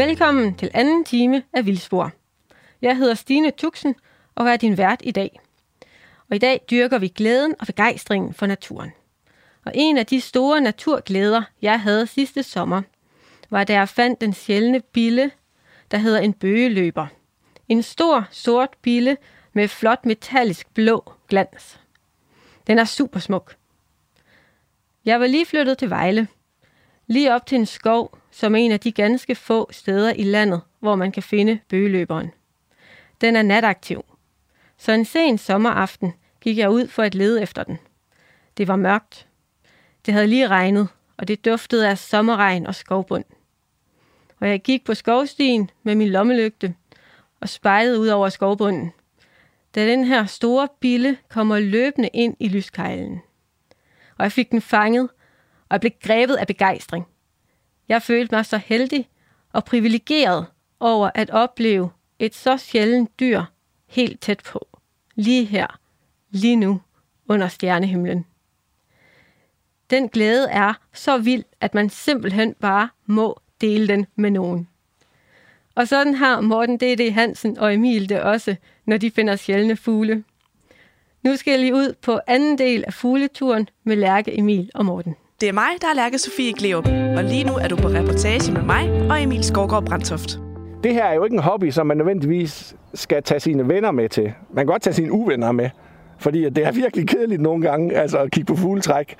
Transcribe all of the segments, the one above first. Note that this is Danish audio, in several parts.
Velkommen til anden time af Vildspor. Jeg hedder Stine Tuxen og er din vært i dag. Og i dag dyrker vi glæden og begejstringen for naturen. Og en af de store naturglæder, jeg havde sidste sommer, var da jeg fandt den sjældne bille, der hedder en bøgeløber. En stor, sort bille med flot metallisk blå glans. Den er super smuk. Jeg var lige flyttet til Vejle. Lige op til en skov, som en af de ganske få steder i landet, hvor man kan finde bøgeløberen. Den er nataktiv. Så en sen sommeraften gik jeg ud for at lede efter den. Det var mørkt. Det havde lige regnet, og det duftede af sommerregn og skovbund. Og jeg gik på skovstien med min lommelygte og spejlede ud over skovbunden, da den her store bille kommer løbende ind i lyskejlen. Og jeg fik den fanget, og jeg blev grebet af begejstring. Jeg følte mig så heldig og privilegeret over at opleve et så sjældent dyr helt tæt på. Lige her, lige nu, under stjernehimlen. Den glæde er så vild, at man simpelthen bare må dele den med nogen. Og sådan har Morten D.D. Hansen og Emil det også, når de finder sjældne fugle. Nu skal jeg lige ud på anden del af fugleturen med Lærke, Emil og Morten. Det er mig, der er Lærke Sofie Gleup, og lige nu er du på reportage med mig og Emil Skovgaard Brandtoft. Det her er jo ikke en hobby, som man nødvendigvis skal tage sine venner med til. Man kan godt tage sine uvenner med, fordi det er virkelig kedeligt nogle gange altså at kigge på fugletræk.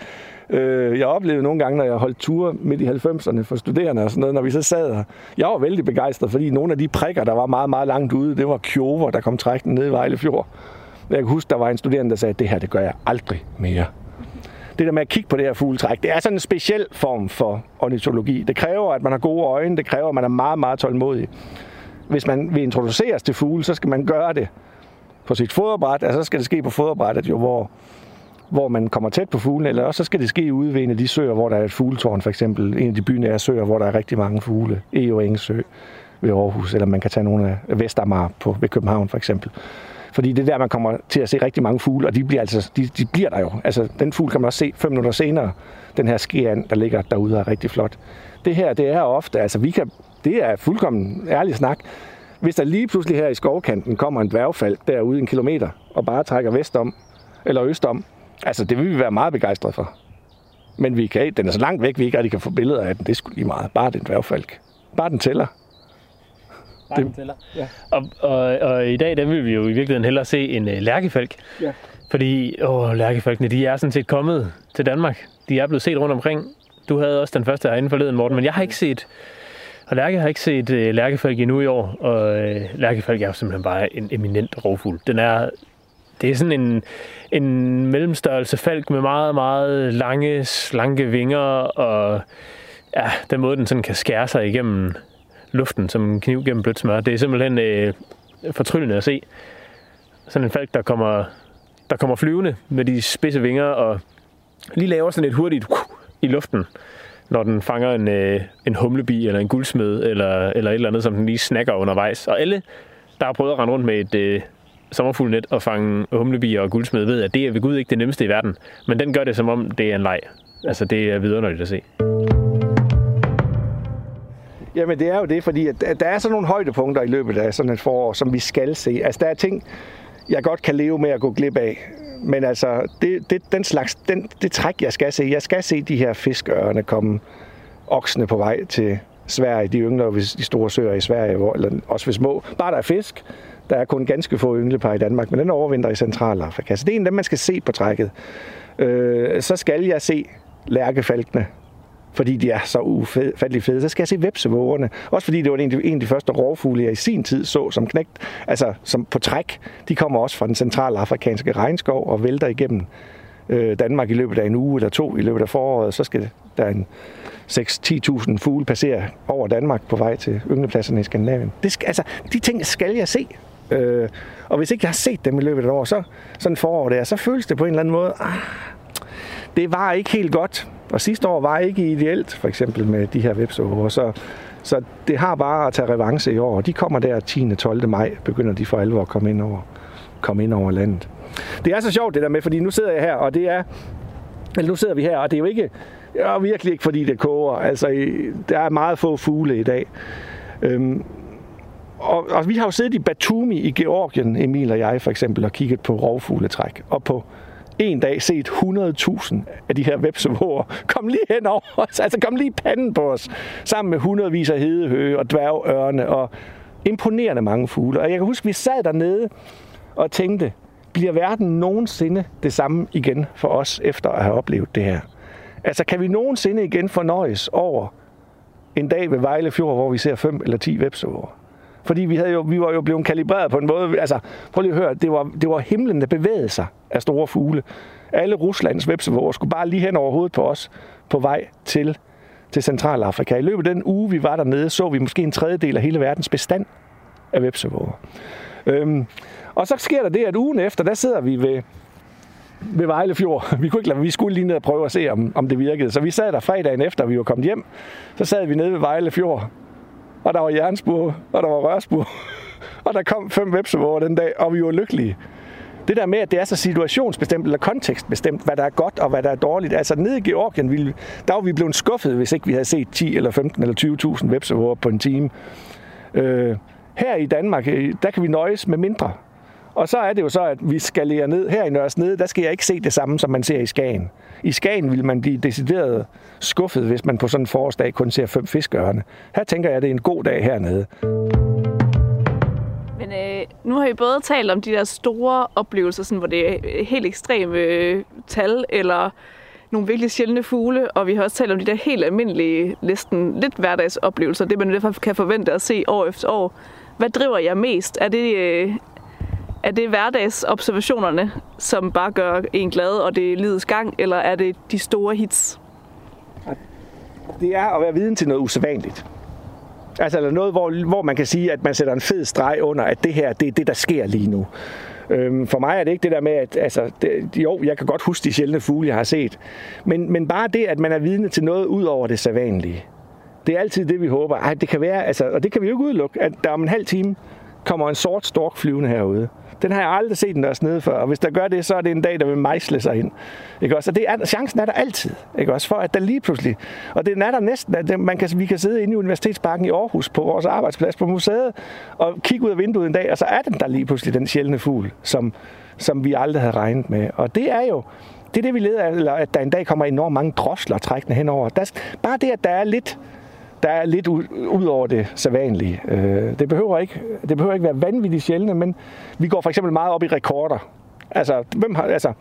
Øh, jeg oplevede nogle gange, når jeg holdt ture midt i 90'erne for studerende og sådan noget, når vi så sad her. Jeg var vældig begejstret, fordi nogle af de prikker, der var meget, meget langt ude, det var kjover, der kom trækken ned i Vejlefjord. Jeg kan huske, der var en studerende, der sagde, det her, det gør jeg aldrig mere det der med at kigge på det her fugletræk, det er sådan en speciel form for ornitologi. Det kræver, at man har gode øjne, det kræver, at man er meget, meget tålmodig. Hvis man vil introduceres til fugle, så skal man gøre det på sit foderbræt, altså så skal det ske på foderbrættet, jo, hvor, hvor man kommer tæt på fuglen, eller også så skal det ske ude ved en af de søer, hvor der er et fugletårn, for eksempel en af de bynære søer, hvor der er rigtig mange fugle, Eo Engsø ved Aarhus, eller man kan tage nogle af Vestermar på, ved København for eksempel. Fordi det er der, man kommer til at se rigtig mange fugle, og de bliver, altså, de, de bliver der jo. Altså, den fugl kan man også se fem minutter senere. Den her skeand, der ligger derude, er rigtig flot. Det her, det er ofte, altså vi kan, det er fuldkommen ærlig snak. Hvis der lige pludselig her i skovkanten kommer en dværgfald derude en kilometer, og bare trækker vestom, eller østom, altså det vil vi være meget begejstrede for. Men vi kan, den er så langt væk, vi ikke rigtig kan få billeder af den. Det er sgu lige meget. Bare den dværgfalk. Bare den tæller det, tæller. Ja. Og, og, og i dag, der vil vi jo i virkeligheden hellere se en uh, lærkefalk. Ja. Fordi åh, lærkefalkene, de er sådan set kommet til Danmark. De er blevet set rundt omkring. Du havde også den første herinde forleden, Morten, men jeg har ikke set... Og Lærke har ikke set uh, lærkefalk endnu i år, og uh, lærkefalk er jo simpelthen bare en eminent rovfugl. Den er, det er sådan en, en mellemstørrelse falk med meget, meget lange, slanke vinger, og ja, den måde, den sådan kan skære sig igennem luften som en kniv gennem blødt smør. Det er simpelthen øh, fortryllende at se. Sådan en falk, der kommer, der kommer flyvende med de spidse vinger og lige laver sådan et hurtigt uh, i luften, når den fanger en, øh, en humlebi eller en guldsmed eller, eller et eller andet, som den lige snakker undervejs. Og alle, der har prøvet at rende rundt med et øh, sommerfuglnet og fange humlebier og guldsmed, ved, at det er ved Gud ikke det nemmeste i verden. Men den gør det, som om det er en leg. Altså, det er vidunderligt at se. Jamen det er jo det, fordi at, der er sådan nogle højdepunkter i løbet af sådan et forår, som vi skal se. Altså der er ting, jeg godt kan leve med at gå glip af. Men altså, det, det, den slags, den, det træk, jeg skal se. Jeg skal se de her fiskørne komme oksene på vej til Sverige. De yngler hvis de store søer i Sverige, hvor, eller også ved små. Bare der er fisk. Der er kun ganske få ynglepar i Danmark, men den overvinder i Centralafrika. Så det er en af dem, man skal se på trækket. Øh, så skal jeg se lærkefalkene fordi de er så ufattelig fede. Så skal jeg se vepsevågerne. Også fordi det var en af de første rovfugle, jeg i sin tid så som knægt, altså som på træk. De kommer også fra den centrale afrikanske regnskov og vælter igennem øh, Danmark i løbet af en uge eller to i løbet af foråret. Så skal der en 6-10.000 fugle passere over Danmark på vej til ynglepladserne i Skandinavien. Det skal, altså, de ting skal jeg se. Øh, og hvis ikke jeg har set dem i løbet af et år, så sådan forår der, så føles det på en eller anden måde, ah, det var ikke helt godt. Og sidste år var ikke ideelt, for eksempel med de her websover. Så, så det har bare at tage revanche i år. De kommer der 10. 12. maj, begynder de for alvor at komme ind over, komme ind over landet. Det er så sjovt det der med, fordi nu sidder jeg her, og det er, eller nu sidder vi her, og det er jo ikke, Ja, virkelig ikke fordi det koger. Altså, der er meget få fugle i dag. Øhm, og, og vi har jo siddet i Batumi i Georgien, Emil og jeg for eksempel, og kigget på rovfugletræk. Og på en dag set 100.000 af de her vepsevåger kom lige hen over os, altså kom lige panden på os, sammen med hundredvis af hedehøge og dværgørne og imponerende mange fugle. Og jeg kan huske, vi sad dernede og tænkte, bliver verden nogensinde det samme igen for os, efter at have oplevet det her? Altså, kan vi nogensinde igen fornøjes over en dag ved Vejle Fjord, hvor vi ser fem eller ti vepsevåger? Fordi vi, havde jo, vi var jo blevet kalibreret på en måde, altså prøv lige at høre, det var, det var himlen, der bevægede sig af store fugle. Alle Ruslands vepsevåger skulle bare lige hen over hovedet på os på vej til, til Centralafrika. I løbet af den uge, vi var dernede, så vi måske en tredjedel af hele verdens bestand af vepsevåger. Øhm, og så sker der det, at ugen efter, der sidder vi ved, ved Vejle Fjord. Vi, kunne ikke lade, vi skulle lige ned og prøve at se, om, om det virkede. Så vi sad der fredagen efter, vi var kommet hjem. Så sad vi nede ved Vejle Fjord og der var jernspur, og der var rørspur. og der kom fem vepsevåger den dag, og vi var lykkelige. Det der med, at det er så situationsbestemt eller kontekstbestemt, hvad der er godt og hvad der er dårligt. Altså nede i Georgien, ville, der var vi blevet skuffet, hvis ikke vi havde set 10 eller 15 eller 20.000 vepsevåger på en time. Øh, her i Danmark, øh, der kan vi nøjes med mindre. Og så er det jo så, at vi skal lære ned. Her i Nørresnede, der skal jeg ikke se det samme, som man ser i Skagen. I Skagen vil man blive decideret skuffet, hvis man på sådan en forårsdag kun ser fem fiskeørne. Her tænker jeg, at det er en god dag hernede. Men øh, nu har vi både talt om de der store oplevelser, sådan, hvor det er øh, helt ekstreme øh, tal, eller nogle virkelig sjældne fugle, og vi har også talt om de der helt almindelige, næsten lidt hverdagsoplevelser, det man derfor kan forvente at se år efter år. Hvad driver jeg mest? Er det, øh, er det hverdagsobservationerne, som bare gør en glad, og det er livets gang, eller er det de store hits? Det er at være viden til noget usædvanligt. Altså eller noget, hvor, hvor man kan sige, at man sætter en fed streg under, at det her, det er det, der sker lige nu. Øhm, for mig er det ikke det der med, at altså, det, jo, jeg kan godt huske de sjældne fugle, jeg har set. Men, men bare det, at man er vidne til noget ud over det sædvanlige. Det er altid det, vi håber. Ej, det kan være, altså, og det kan vi jo ikke udelukke, at der om en halv time kommer en sort stork flyvende herude. Den har jeg aldrig set den der nede før, og hvis der gør det, så er det en dag, der vil mejsle sig ind. Ikke også? Og det er, chancen er der altid, ikke også? For at der lige pludselig, og det er der næsten, at man kan, vi kan sidde inde i Universitetsparken i Aarhus på vores arbejdsplads på museet, og kigge ud af vinduet en dag, og så er den der lige pludselig, den sjældne fugl, som, som vi aldrig havde regnet med. Og det er jo, det er det, vi leder af, eller at der en dag kommer enormt mange drosler trækkende henover. Der, bare det, at der er lidt der er lidt ud over det sædvanlige. Øh, det, behøver ikke, det behøver ikke være vanvittigt sjældent, men vi går for eksempel meget op i rekorder. Altså, hvem har, altså,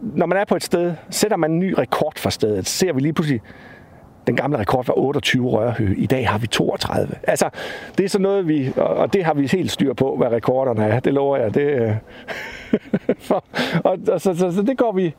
når man er på et sted, sætter man en ny rekord for stedet, ser vi lige pludselig, den gamle rekord var 28 rørhø. I dag har vi 32. Altså, det er sådan noget, vi... Og det har vi helt styr på, hvad rekorderne er. Det lover jeg. Det, øh, for, og, og så, så, så, det går vi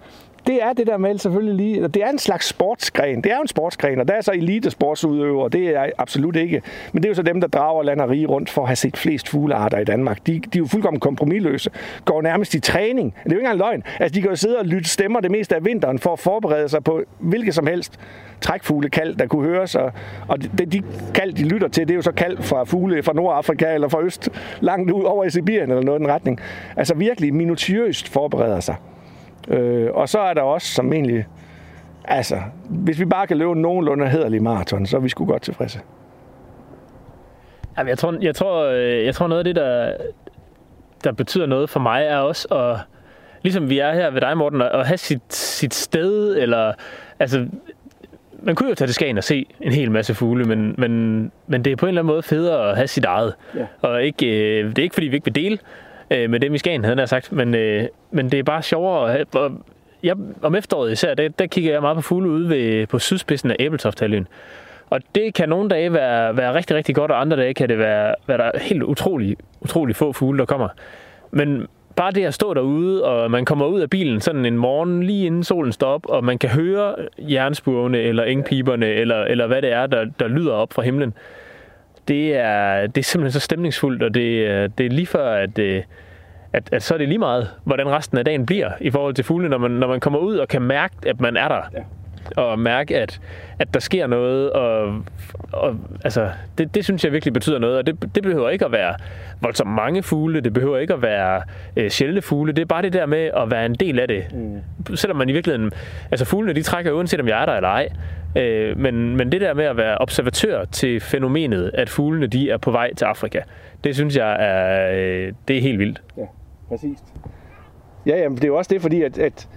det er det der med selvfølgelig lige, det er en slags sportsgren. Det er jo en sportsgren, og der er så elitesportsudøvere, det er absolut ikke. Men det er jo så dem, der drager land og rige rundt for at have set flest fuglearter i Danmark. De, de er jo fuldkommen kompromilløse, går nærmest i træning. Det er jo ikke engang løgn. Altså, de kan jo sidde og lytte stemmer det meste af vinteren for at forberede sig på hvilket som helst trækfuglekald, der kunne høres. Og, og de, de kald, de lytter til, det er jo så kald fra fugle fra Nordafrika eller fra Øst, langt ud over i Sibirien eller noget i den retning. Altså virkelig minutiøst forbereder sig. Øh, og så er der også, som egentlig... Altså, hvis vi bare kan løbe nogenlunde hederlig maraton, så er vi sgu godt tilfredse. Jamen, jeg, tror, jeg, tror, øh, jeg tror noget af det, der, der betyder noget for mig, er også at, ligesom vi er her ved dig, Morten, at have sit, sit sted, eller altså, man kunne jo tage til Skagen og se en hel masse fugle, men, men, men det er på en eller anden måde federe at have sit eget. Ja. Og ikke, øh, det er ikke, fordi vi ikke vil dele, øh, med dem i Skagen, havde jeg sagt. Men, øh, men det er bare sjovere. Og jeg, om efteråret især, der, der kigger jeg meget på fugle ude ved, på sydspidsen af æbletoft Og det kan nogle dage være, være rigtig, rigtig godt, og andre dage kan det være, være der helt utrolig, utrolig få fugle, der kommer. Men bare det at stå derude, og man kommer ud af bilen sådan en morgen, lige inden solen står op, og man kan høre jernspurvene, eller engpiberne, eller, eller hvad det er, der, der lyder op fra himlen det er, det er simpelthen så stemningsfuldt, og det, det er lige før, at, øh, at, at så er det lige meget, hvordan resten af dagen bliver i forhold til fuglene, når man, når man kommer ud og kan mærke, at man er der. Ja. Og mærke, at, at der sker noget, og, og altså, det, det synes jeg virkelig betyder noget, og det, det behøver ikke at være voldsomt mange fugle, det behøver ikke at være øh, sjældne fugle, det er bare det der med at være en del af det. Mm. Selvom man i virkeligheden, altså fuglene, de trækker uanset om jeg er der eller ej, Øh, men, men det der med at være observatør til fænomenet, at fuglene de er på vej til Afrika, det synes jeg er, øh, det er helt vildt. Ja, præcis. Ja, jamen, det er jo også det, fordi at, at,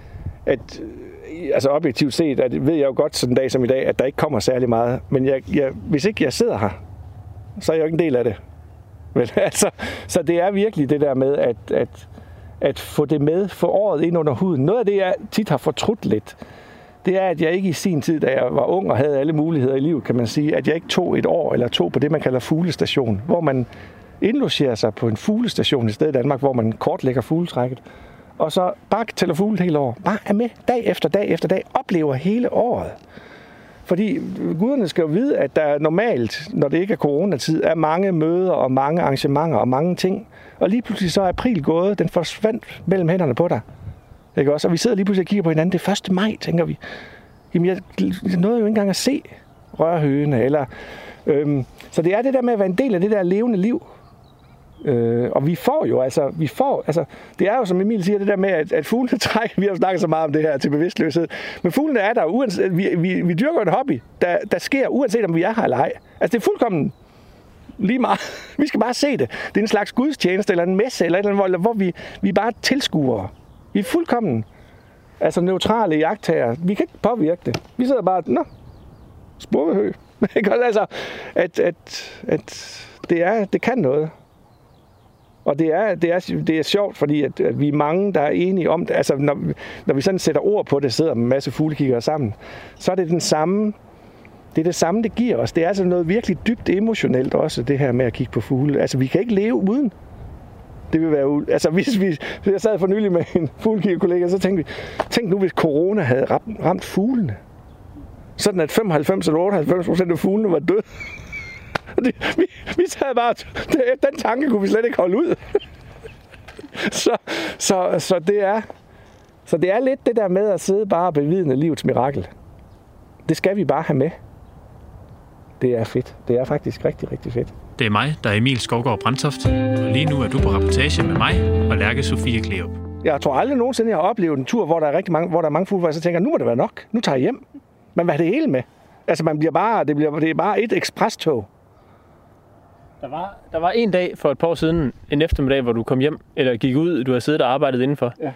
at øh, altså objektivt set, at ved jeg jo godt sådan en dag som i dag, at der ikke kommer særlig meget. Men jeg, jeg, hvis ikke jeg sidder her, så er jeg jo ikke en del af det. Men, altså, så det er virkelig det der med, at, at, at få det med, få året ind under huden. Noget af det, jeg tit har fortrudt lidt, det er, at jeg ikke i sin tid, da jeg var ung og havde alle muligheder i livet, kan man sige, at jeg ikke tog et år eller to på det, man kalder fuglestation, hvor man indlogerer sig på en fuglestation i stedet i Danmark, hvor man kortlægger fugletrækket, og så bare tæller fugle hele år. Bare er med dag efter dag efter dag, oplever hele året. Fordi guderne skal jo vide, at der normalt, når det ikke er coronatid, er mange møder og mange arrangementer og mange ting. Og lige pludselig så er april gået, den forsvandt mellem hænderne på dig. Ikke også? Og vi sidder lige pludselig og kigger på hinanden. Det er 1. maj, tænker vi. Jamen, jeg, jeg nåede jo ikke engang at se rørhøene. Eller, øhm, så det er det der med at være en del af det der levende liv. Øh, og vi får jo, altså, vi får, altså, det er jo som Emil siger, det der med, at, at fuglene trækker, vi har jo snakket så meget om det her til bevidstløshed, men fuglene er der, uanset, vi, vi, vi dyrker en hobby, der, der sker, uanset om vi er her eller ej. Altså, det er fuldkommen lige meget. Vi skal bare se det. Det er en slags gudstjeneste, eller en messe, eller et eller andet, hvor, hvor vi, vi er bare tilskuere. Vi er fuldkommen altså neutrale jagttager. Vi kan ikke påvirke det. Vi sidder bare, nå, spurvehø. altså, at, at, at det, er, det kan noget. Og det er, det er, det er sjovt, fordi at, at vi er mange, der er enige om det. Altså, når, når vi sådan sætter ord på det, sidder med en masse fuglekiggere sammen, så er det den samme, det er det samme, det giver os. Det er altså noget virkelig dybt emotionelt også, det her med at kigge på fugle. Altså, vi kan ikke leve uden. Det vil være... Altså, hvis vi... Jeg sad for nylig med en fuglekiggerkollega, så tænkte vi, tænk nu, hvis corona havde ramt, ramt fuglene. Sådan at 95 eller 98 procent af fuglene var døde. Det, vi, vi sad bare, det, den tanke kunne vi slet ikke holde ud. så, så, så, det er, så det er lidt det der med at sidde bare og bevidne livets mirakel. Det skal vi bare have med. Det er fedt. Det er faktisk rigtig, rigtig fedt. Det er mig, der er Emil Skovgaard Brandtoft, og lige nu er du på rapportage med mig og Lærke Sofie Kleop. Jeg tror aldrig nogensinde, jeg har oplevet en tur, hvor der er, rigtig mange, hvor der er mange fugle, hvor jeg så tænker, nu må det være nok. Nu tager jeg hjem. Man vil have det hele med. Altså, man bliver bare, det, bliver, det er bare et ekspresstog. Der var, der var en dag for et par år siden, en eftermiddag, hvor du kom hjem, eller gik ud, du har siddet og arbejdet indenfor, ja.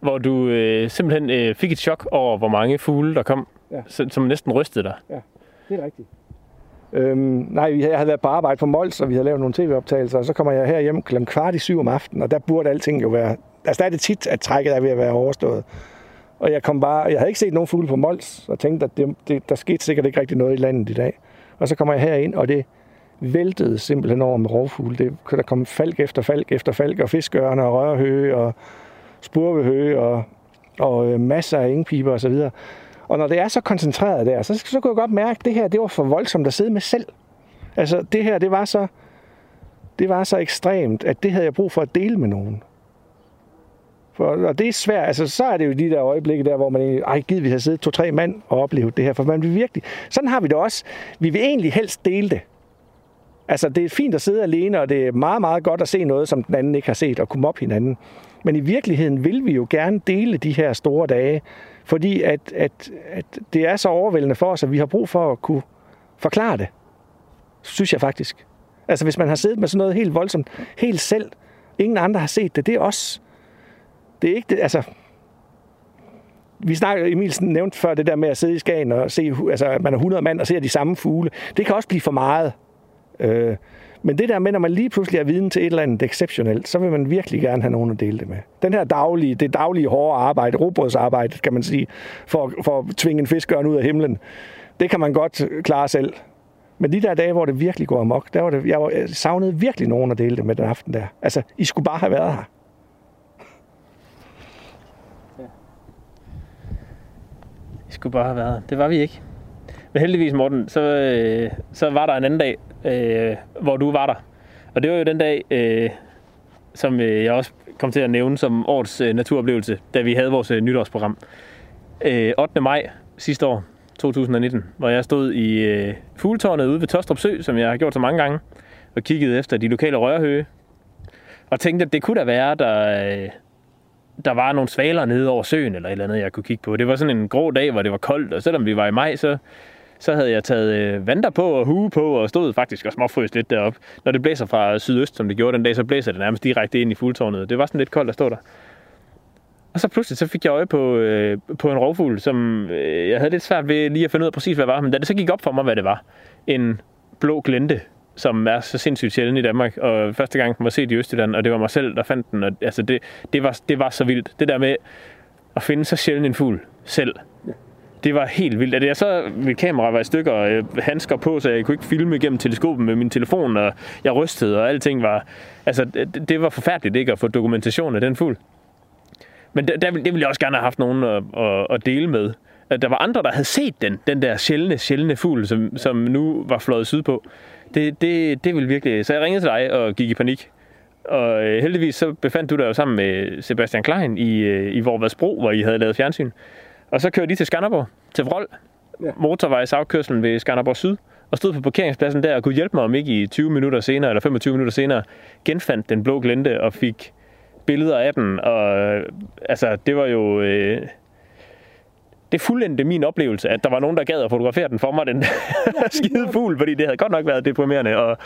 hvor du øh, simpelthen øh, fik et chok over, hvor mange fugle der kom, ja. som, som næsten rystede dig. Ja, det er rigtigt. Øhm, nej, jeg havde været på arbejde på Mols, og vi havde lavet nogle tv-optagelser, og så kommer jeg her hjem kl. kvart i syv om aftenen, og der burde alting jo være... Altså, der er det tit, at trækket er ved at være overstået. Og jeg kom bare... Jeg havde ikke set nogen fugle på Mols, og tænkte, at det, det, der skete sikkert ikke rigtig noget i landet i dag. Og så kommer jeg herind, og det væltede simpelthen over med rovfugle. Det der kom falk efter falk efter falk, og fiskørne og rørhøge og spurvehøge og, og øh, masser af ingpiber osv. Og og når det er så koncentreret der, så, så kunne jeg godt mærke, at det her det var for voldsomt at sidde med selv. Altså det her, det var så, det var så ekstremt, at det havde jeg brug for at dele med nogen. For, og det er svært. Altså, så er det jo de der øjeblikke der, hvor man egentlig, ej, gider vi har siddet to-tre mand og oplevet det her. For man vil virkelig... Sådan har vi det også. Vi vil egentlig helst dele det. Altså, det er fint at sidde alene, og det er meget, meget godt at se noget, som den anden ikke har set, og komme op hinanden. Men i virkeligheden vil vi jo gerne dele de her store dage, fordi at, at, at det er så overvældende for os, at vi har brug for at kunne forklare det. Synes jeg faktisk. Altså, hvis man har siddet med sådan noget helt voldsomt, helt selv, ingen andre har set det, det er os. Det er ikke det, altså, vi snakker, Emil nævnte før det der med at sidde i Skagen og se, altså, at man er 100 mand og ser de samme fugle. Det kan også blive for meget. Øh, men det der med, når man lige pludselig er viden til et eller andet exceptionelt, så vil man virkelig gerne have nogen at dele det med. Den her daglige, det daglige hårde arbejde, robotsarbejde, kan man sige, for, for at tvinge en fiskørn ud af himlen, det kan man godt klare selv. Men de der dage, hvor det virkelig går amok, der var det, jeg, var, jeg savnede virkelig nogen at dele det med den aften der. Altså, I skulle bare have været her. I skulle bare have været Det var vi ikke. Men heldigvis, Morten, så, øh, så var der en anden dag, øh, hvor du var der. Og det var jo den dag, øh, som øh, jeg også kom til at nævne som årets øh, naturoplevelse, da vi havde vores øh, nytårsprogram. Øh, 8. maj sidste år, 2019, hvor jeg stod i øh, fugletårnet ude ved Tostrup Sø, som jeg har gjort så mange gange, og kiggede efter de lokale rørhøge. Og tænkte, at det kunne da være, der, øh, der var nogle svaler nede over søen, eller et eller andet, jeg kunne kigge på. Det var sådan en grå dag, hvor det var koldt, og selvom vi var i maj, så så havde jeg taget øh, vanter på og hue på og stod faktisk og småfrøs lidt derop. Når det blæser fra sydøst, som det gjorde den dag, så blæser det nærmest direkte ind i fuldtårnet. Det var sådan lidt koldt at stå der. Og så pludselig så fik jeg øje på, øh, på en rovfugl, som øh, jeg havde lidt svært ved lige at finde ud af præcis, hvad det var. Men da det så gik op for mig, hvad det var. En blå glente, som er så sindssygt sjældent i Danmark. Og første gang den var set i Østjylland, og det var mig selv, der fandt den. Og, altså det, det, var, det var så vildt. Det der med at finde så sjældent en fugl selv. Det var helt vildt. At jeg så, mit kamera var i stykker, og øh, handsker på, så jeg kunne ikke filme gennem teleskopen med min telefon, og jeg rystede, og alting var... Altså, det, det var forfærdeligt ikke at få dokumentation af den fugl. Men der, der, det ville jeg også gerne have haft nogen at, at, at dele med. At der var andre, der havde set den, den der sjældne, sjældne fugl, som, som nu var fløjet sydpå. Det, det, det ville virkelig... Så jeg ringede til dig og gik i panik. Og øh, heldigvis så befandt du dig jo sammen med Sebastian Klein i, øh, i Vorvadsbro, hvor I havde lavet fjernsyn. Og så kørte de til Skanderborg, til Vrold, ja. motorvejsafkørselen ved Skanderborg Syd, og stod på parkeringspladsen der og kunne hjælpe mig om ikke i 20 minutter senere, eller 25 minutter senere, genfandt den blå glente og fik billeder af den. Og øh, altså, det var jo... Øh, det fuldendte min oplevelse, at der var nogen, der gad at fotografere den for mig, den skide fugl, fordi det havde godt nok været deprimerende at,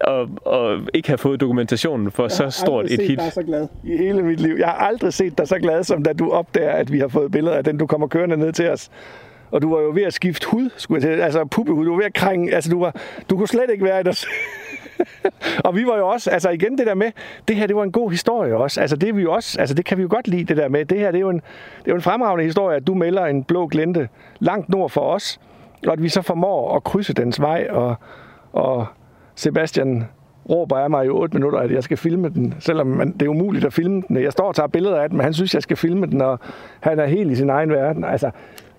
at, at ikke have fået dokumentationen for så stort et hit. Jeg har så glad i hele mit liv. Jeg har aldrig set dig så glad, som da du opdager, at vi har fået billeder af den, du kommer kørende ned til os. Og du var jo ved at skifte hud, skulle jeg til. Altså puppehud. Du var ved at krænge. Altså, du, var, du kunne slet ikke være i dig og vi var jo også, altså igen det der med, det her det var en god historie også. Altså det, er vi jo også, altså det kan vi jo godt lide det der med. Det her det er jo en, det er jo en fremragende historie, at du melder en blå glente langt nord for os, og at vi så formår at krydse dens vej, og, og Sebastian råber af mig i 8 minutter, at jeg skal filme den, selvom man, det er umuligt at filme den. Jeg står og tager billeder af den, men han synes, jeg skal filme den, og han er helt i sin egen verden. Altså,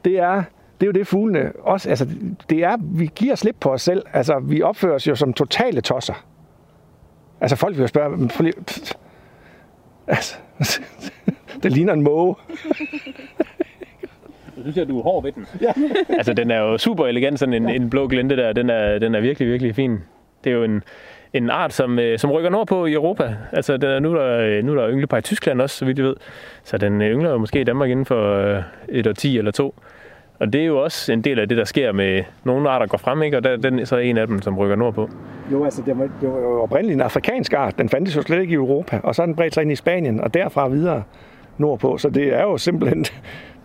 det er, det er jo det fuglene også, altså det er, vi giver slip på os selv. Altså vi opfører os jo som totale tosser. Altså folk vil jo spørge, altså, det ligner en måge. Jeg synes, at du er hård ved den. Ja. altså, den er jo super elegant, sådan en, ja. en blå glente der. Den er, den er virkelig, virkelig fin. Det er jo en, en art, som, øh, som rykker nordpå i Europa. Altså, den er, nu, er der, nu er der ynglepar i Tyskland også, så vidt jeg ved. Så den yngler jo måske i Danmark inden for øh, et ti eller to. Og det er jo også en del af det, der sker med nogle arter går frem, ikke? og der, den så er en af dem, som rykker nordpå. Jo, altså det var, det var jo oprindeligt en afrikansk art. Den fandtes jo slet ikke i Europa, og så er den bredt sig ind i Spanien, og derfra videre nordpå. Så det er jo simpelthen...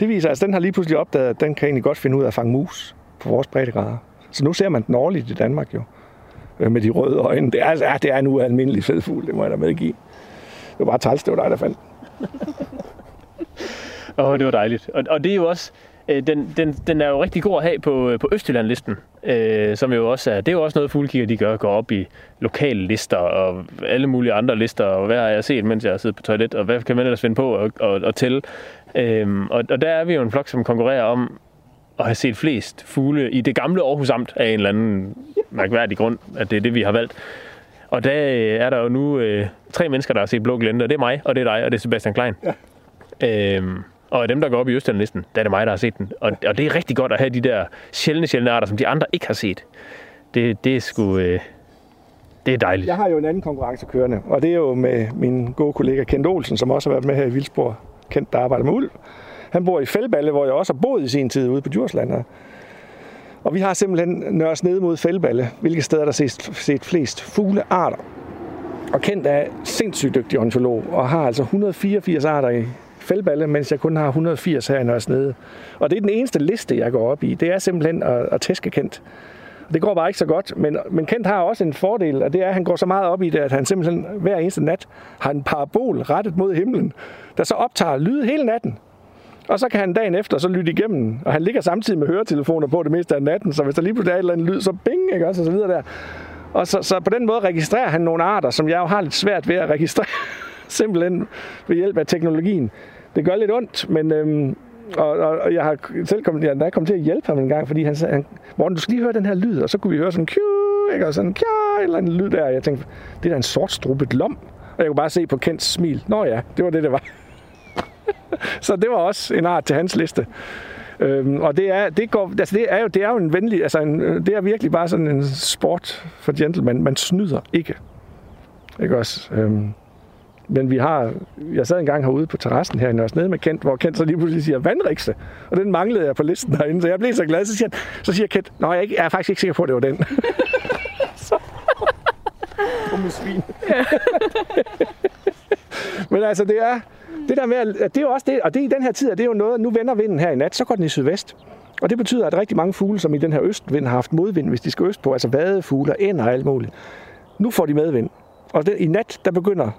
Det viser, at altså, den har lige pludselig opdaget, at den kan egentlig godt finde ud af at fange mus på vores breddegrader. Så nu ser man den årligt i Danmark jo, øh, med de røde øjne. Det er, altså, ja, det er en ualmindelig fed fugl, det må jeg da medgive. Det var bare træls, det var dig, der fandt. Åh, oh, det var dejligt. Og, og det er jo også Øh, den, den, den er jo rigtig god at have på, øh, på Østjylland-listen, øh, som jo også er, det er jo også noget, fuglekigger de gør, går op i lokale lister og alle mulige andre lister, og hvad har jeg set, mens jeg har siddet på toilet, og hvad kan man ellers finde på at, at, at tælle. Øh, og, og der er vi jo en flok, som konkurrerer om at have set flest fugle i det gamle Aarhus Amt af en eller anden mærkværdig grund, at det er det, vi har valgt. Og der øh, er der jo nu øh, tre mennesker, der har set blå glente, og det er mig, og det er dig, og det er Sebastian Klein. Ja. Øh, og af dem, der går op i Østjyllandlisten, der er det mig, der har set den. Og, og det er rigtig godt at have de der sjældne, sjældne arter, som de andre ikke har set. Det, det er sgu... Øh, det er dejligt. Jeg har jo en anden konkurrence kørende, og det er jo med min gode kollega Kent Olsen, som også har været med her i Vildsborg. Kent, der arbejder med ulv. Han bor i Fældballe, hvor jeg også har boet i sin tid ude på Djursland. Og vi har simpelthen nørs ned mod Fældballe, hvilke steder der ses set flest fuglearter. Og Kent er sindssygt dygtig ontolog og har altså 184 arter i fældballe, mens jeg kun har 180 her i Nørresnede. Og det er den eneste liste, jeg går op i. Det er simpelthen at, at tæske Kent. Det går bare ikke så godt, men, men Kent har også en fordel, og det er, at han går så meget op i det, at han simpelthen hver eneste nat har en parabol rettet mod himlen, der så optager lyd hele natten. Og så kan han dagen efter så lytte igennem, og han ligger samtidig med høretelefoner på det meste af natten, så hvis der lige pludselig er et eller andet lyd, så bing, ikke også, og så videre der. Og så, så på den måde registrerer han nogle arter, som jeg jo har lidt svært ved at registrere, simpelthen ved hjælp af teknologien det gør lidt ondt, men øhm, og, og, og, jeg har selv kommet, jeg, der er kommet til at hjælpe ham en gang, fordi han sagde, Morten, du skal lige høre den her lyd, og så kunne vi høre sådan, kju, ikke? og sådan, kja, eller en lyd der, og jeg tænkte, det er da en sort struppet lom, og jeg kunne bare se på Kents smil, nå ja, det var det, det var. så det var også en art til hans liste. Øhm, og det er, det, går, altså det, er jo, det er jo en venlig, altså en, det er virkelig bare sådan en sport for gentleman. Man snyder ikke. Ikke også? Øhm, men vi har, jeg sad engang herude på terrassen her i Nørresnede med Kent, hvor Kent så lige pludselig siger vandrikse. Og den manglede jeg på listen herinde, så jeg blev så glad. Så siger, han, så siger Kent, nej, jeg, er jeg er faktisk ikke sikker på, at det var den. Dumme svin. Men altså, det er, det der med, at det er jo også det, og det er i den her tid, at det er jo noget, nu vender vinden her i nat, så går den i sydvest. Og det betyder, at rigtig mange fugle, som i den her østvind har haft modvind, hvis de skal øst på, altså vadefugle, ænder og alt muligt, nu får de medvind. Og det, i nat, der begynder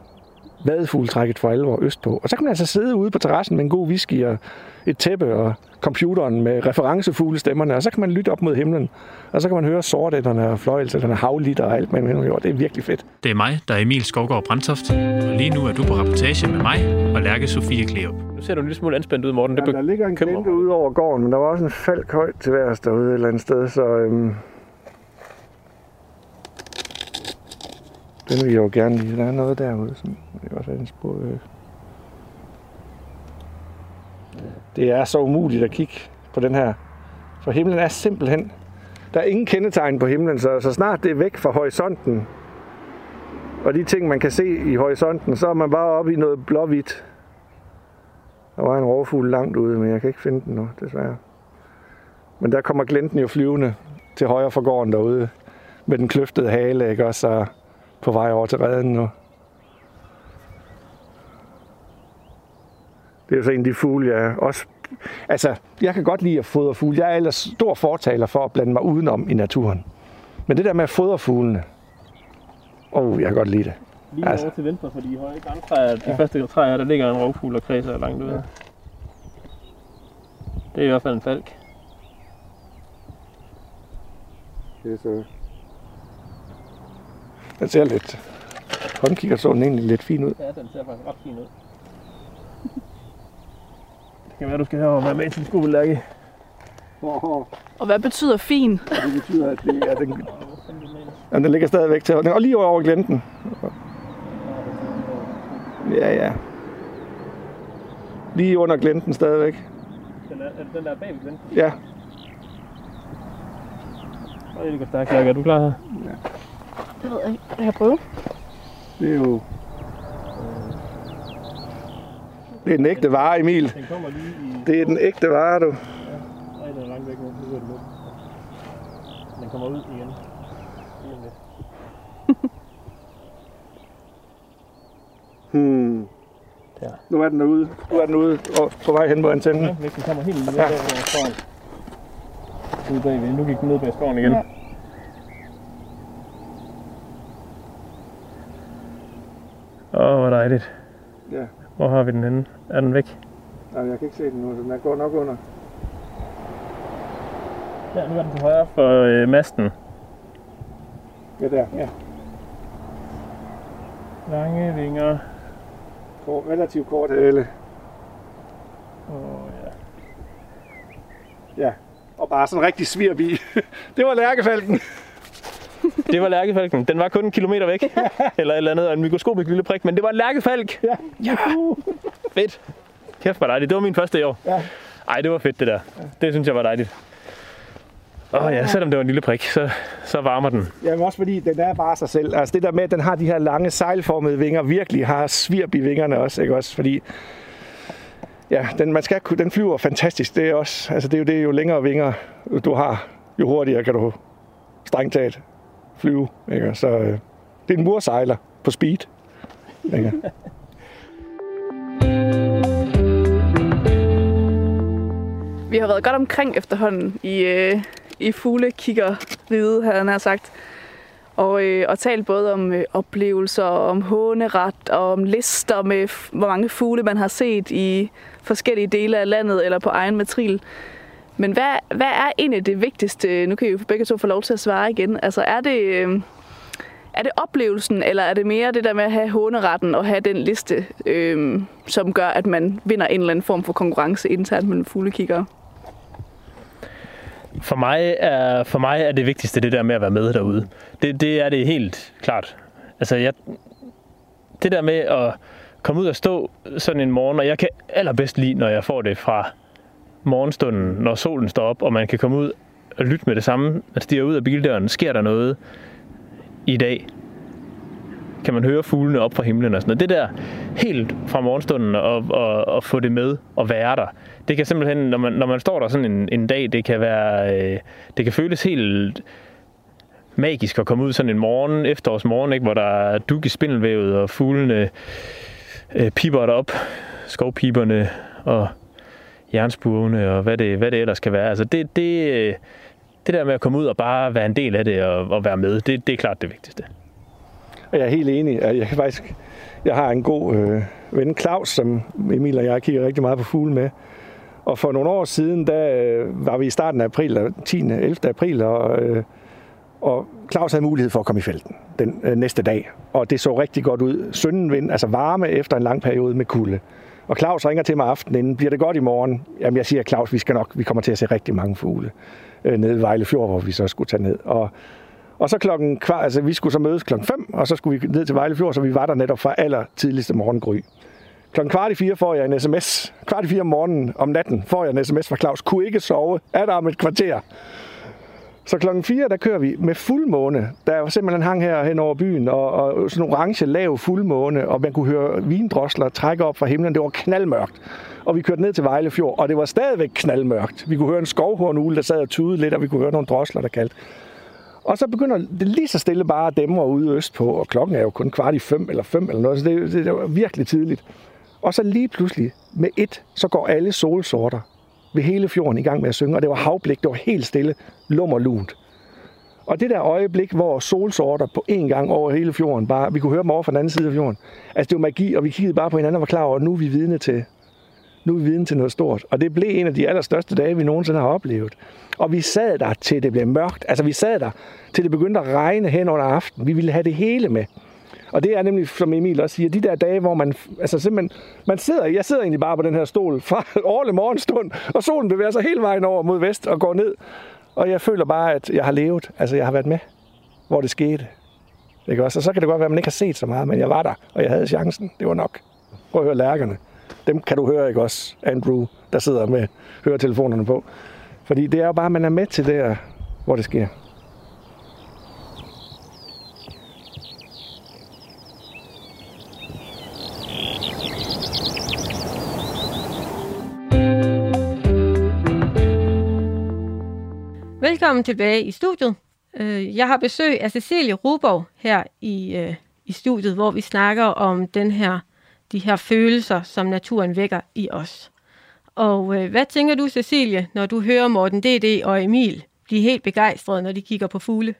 vadefugletrækket for alvor østpå. Og så kan man altså sidde ude på terrassen med en god whisky og et tæppe og computeren med referencefuglestemmerne, og så kan man lytte op mod himlen, og så kan man høre sortætterne og fløjelserne, havlitter og alt, man vil Det er virkelig fedt. Det er mig, der er Emil Skovgaard Brandtoft, og lige nu er du på rapportage med mig og Lærke Sofie Kleop. Nu ser du en lille smule anspændt ud, Morten. Det Ja, der ligger en glente ude over gården, men der var også en falk højt til værs derude et eller andet sted, så øhm, den vil jeg jo gerne lige. Der er noget derude, som det også være en spor. Øh. Det er så umuligt at kigge på den her, for himlen er simpelthen, der er ingen kendetegn på himlen, så, så snart det er væk fra horisonten, og de ting, man kan se i horisonten, så er man bare oppe i noget blåhvidt. Der var en rovfugl langt ude, men jeg kan ikke finde den nu, desværre. Men der kommer glenten jo flyvende til højre for gården derude, med den kløftede hale, ikke også, så på vej over til redden nu. Det er jo så en af de fugle, jeg også... Altså, jeg kan godt lide at fodre fugle. Jeg er ellers stor fortaler for at blande mig udenom i naturen. Men det der med at fodre fuglene, åh, oh, jeg kan godt lide det. Lige Altså. over til venstre for de høje grantræer, de første træer, der ligger en rovfugl og kredser langt ude. Det er i hvert fald en falk. Det er så... Den ser lidt... Håndkigger så den egentlig lidt fin ud. Ja, den ser faktisk ret fin ud. Det kan være, du skal have være med til skole, Lærke. Og hvad betyder fin? Det betyder, at det er den... Jamen, den ligger stadigvæk til Og lige over glenten. Ja, ja. Lige under glenten stadigvæk. Den er, er den der bag venstre? Ja. Og det går stærkt, Lærke. Er du klar her? Det ved jeg ikke. Jeg kan prøve. Det er jo... Det er den ægte vare, Emil. Den kommer lige i... Det er den ægte vare, du. Nej, den er langt væk nu. Nu går den ud. Den kommer ud igen. Lige lidt. Hmm. Der. Nu er den derude. Nu er den ude og på vej hen på antennen. Ja, hvis den kommer helt ned Ja. ja. der skoven. Ude bagved. Nu gik den ned bag skoven igen. Ja. Åh, hvor dejligt. Ja. Hvor har vi den henne? Er den væk? Nej, jeg kan ikke se den nu, så den går nok under. Ja, nu er den til højre for øh, masten. Ja, der. Ja. Lange vinger. Kort, relativt kort hale. Åh, ja. Ja. Og bare sådan en rigtig svirbi. det var lærkefalken. Det var lærkefalken. Den var kun en kilometer væk. eller et eller andet, og en mikroskopisk lille prik, men det var en lærkefalk. Ja. ja. Fedt. Kæft, hvor dejligt. Det var min første i år. Ja. Ej, det var fedt det der. Det synes jeg var dejligt. Åh oh, ja, selvom det var en lille prik, så, så varmer den. Jamen også fordi, den er bare sig selv. Altså det der med, at den har de her lange sejlformede vinger, virkelig har svirp i vingerne også, ikke også? Fordi ja, den, man skal, den flyver fantastisk. Det er også, altså det er jo det, jo længere vinger du har, jo hurtigere kan du strengt taget flyve. Ikke? Så øh, det er en mursejler på speed. Ikke? Vi har været godt omkring efterhånden i, øh, i fuglekiggeriget, havde han har sagt. Og, øh, og talt både om øh, oplevelser, om håneret og om lister med, f- hvor mange fugle man har set i forskellige dele af landet eller på egen matril. Men hvad, hvad er egentlig det vigtigste? Nu kan I jo begge to få lov til at svare igen. Altså er det, øh, er det oplevelsen, eller er det mere det der med at have håneretten og have den liste, øh, som gør, at man vinder en eller anden form for konkurrence internt mellem fuglekikkere? For mig, er, for mig er det vigtigste det der med at være med derude. Det, det er det helt klart. Altså, jeg, det der med at komme ud og stå sådan en morgen, og jeg kan allerbedst lide, når jeg får det fra morgenstunden, når solen står op, og man kan komme ud og lytte med det samme. Man stiger ud af bildøren. Sker der noget i dag? kan man høre fuglene op fra himlen og sådan noget. Det der helt fra morgenstunden og, og, og få det med og være der, det kan simpelthen, når man, når man står der sådan en, en dag, det kan være, øh, det kan føles helt magisk at komme ud sådan en morgen, efterårsmorgen, ikke, hvor der er dug i spindelvævet, og fuglene øh, piber derop, skovpiberne og jernspurvene, og hvad det, hvad det ellers kan være. Altså det, det, øh, det der med at komme ud og bare være en del af det og, og være med, det, det er klart det vigtigste. Jeg er helt enig. Jeg kan faktisk, jeg har en god øh, ven, Claus, som Emil og jeg kigger rigtig meget på fugle med. Og for nogle år siden, der øh, var vi i starten af april, 10. 11. april, og, øh, og Claus havde mulighed for at komme i felten den øh, næste dag. Og det så rigtig godt ud. Søndenvind, altså varme efter en lang periode med kulde. Og Claus ringer til mig aftenen inden, bliver det godt i morgen? Jamen jeg siger, Claus, vi skal nok, vi kommer til at se rigtig mange fugle øh, nede i Vejle Fjord, hvor vi så skulle tage ned. Og, og så klokken kvart, altså vi skulle så mødes klokken 5, og så skulle vi ned til Vejle Fjord, så vi var der netop fra aller tidligste morgengry. Klokken kvart i fire får jeg en sms. Kvart i fire om morgenen, om natten, får jeg en sms fra Claus. Kunne ikke sove. Er der om et kvarter? Så klokken 4, der kører vi med fuldmåne. Der var simpelthen hang her hen over byen, og, og sådan en orange lav fuldmåne, og man kunne høre vindrosler trække op fra himlen. Det var knaldmørkt. Og vi kørte ned til Vejle Fjord, og det var stadigvæk knaldmørkt. Vi kunne høre en skovhornugle, der sad og tudede lidt, og vi kunne høre nogle drosler, der kaldte. Og så begynder det lige så stille bare at dæmre ude øst på, og klokken er jo kun kvart i fem eller fem eller noget, så det, det, det var virkelig tidligt. Og så lige pludselig med et, så går alle solsorter ved hele fjorden i gang med at synge, og det var havblik, det var helt stille, lummer lunt. Og det der øjeblik, hvor solsorter på en gang over hele fjorden, bare, vi kunne høre dem over fra den anden side af fjorden, altså det var magi, og vi kiggede bare på hinanden og var klar over, at nu er vi vidne til, nu er vi vidne til noget stort. Og det blev en af de allerstørste dage, vi nogensinde har oplevet. Og vi sad der til det blev mørkt. Altså vi sad der til det begyndte at regne hen under aften. Vi ville have det hele med. Og det er nemlig, som Emil også siger, de der dage, hvor man, altså simpelthen, man sidder, jeg sidder egentlig bare på den her stol fra årlig morgenstund, og solen bevæger sig hele vejen over mod vest og går ned. Og jeg føler bare, at jeg har levet, altså jeg har været med, hvor det skete. Ikke også? Og så kan det godt være, at man ikke har set så meget, men jeg var der, og jeg havde chancen. Det var nok. Prøv at høre lærkerne. Dem kan du høre, ikke også, Andrew, der sidder med høretelefonerne på. Fordi det er jo bare, at man er med til det, hvor det sker. Velkommen tilbage i studiet. Øh, jeg har besøg af Cecilie Ruborg her i, øh, i studiet, hvor vi snakker om den her, de her følelser, som naturen vækker i os. Og øh, hvad tænker du, Cecilie, når du hører Morten D.D. og Emil blive helt begejstrede, når de kigger på fugle?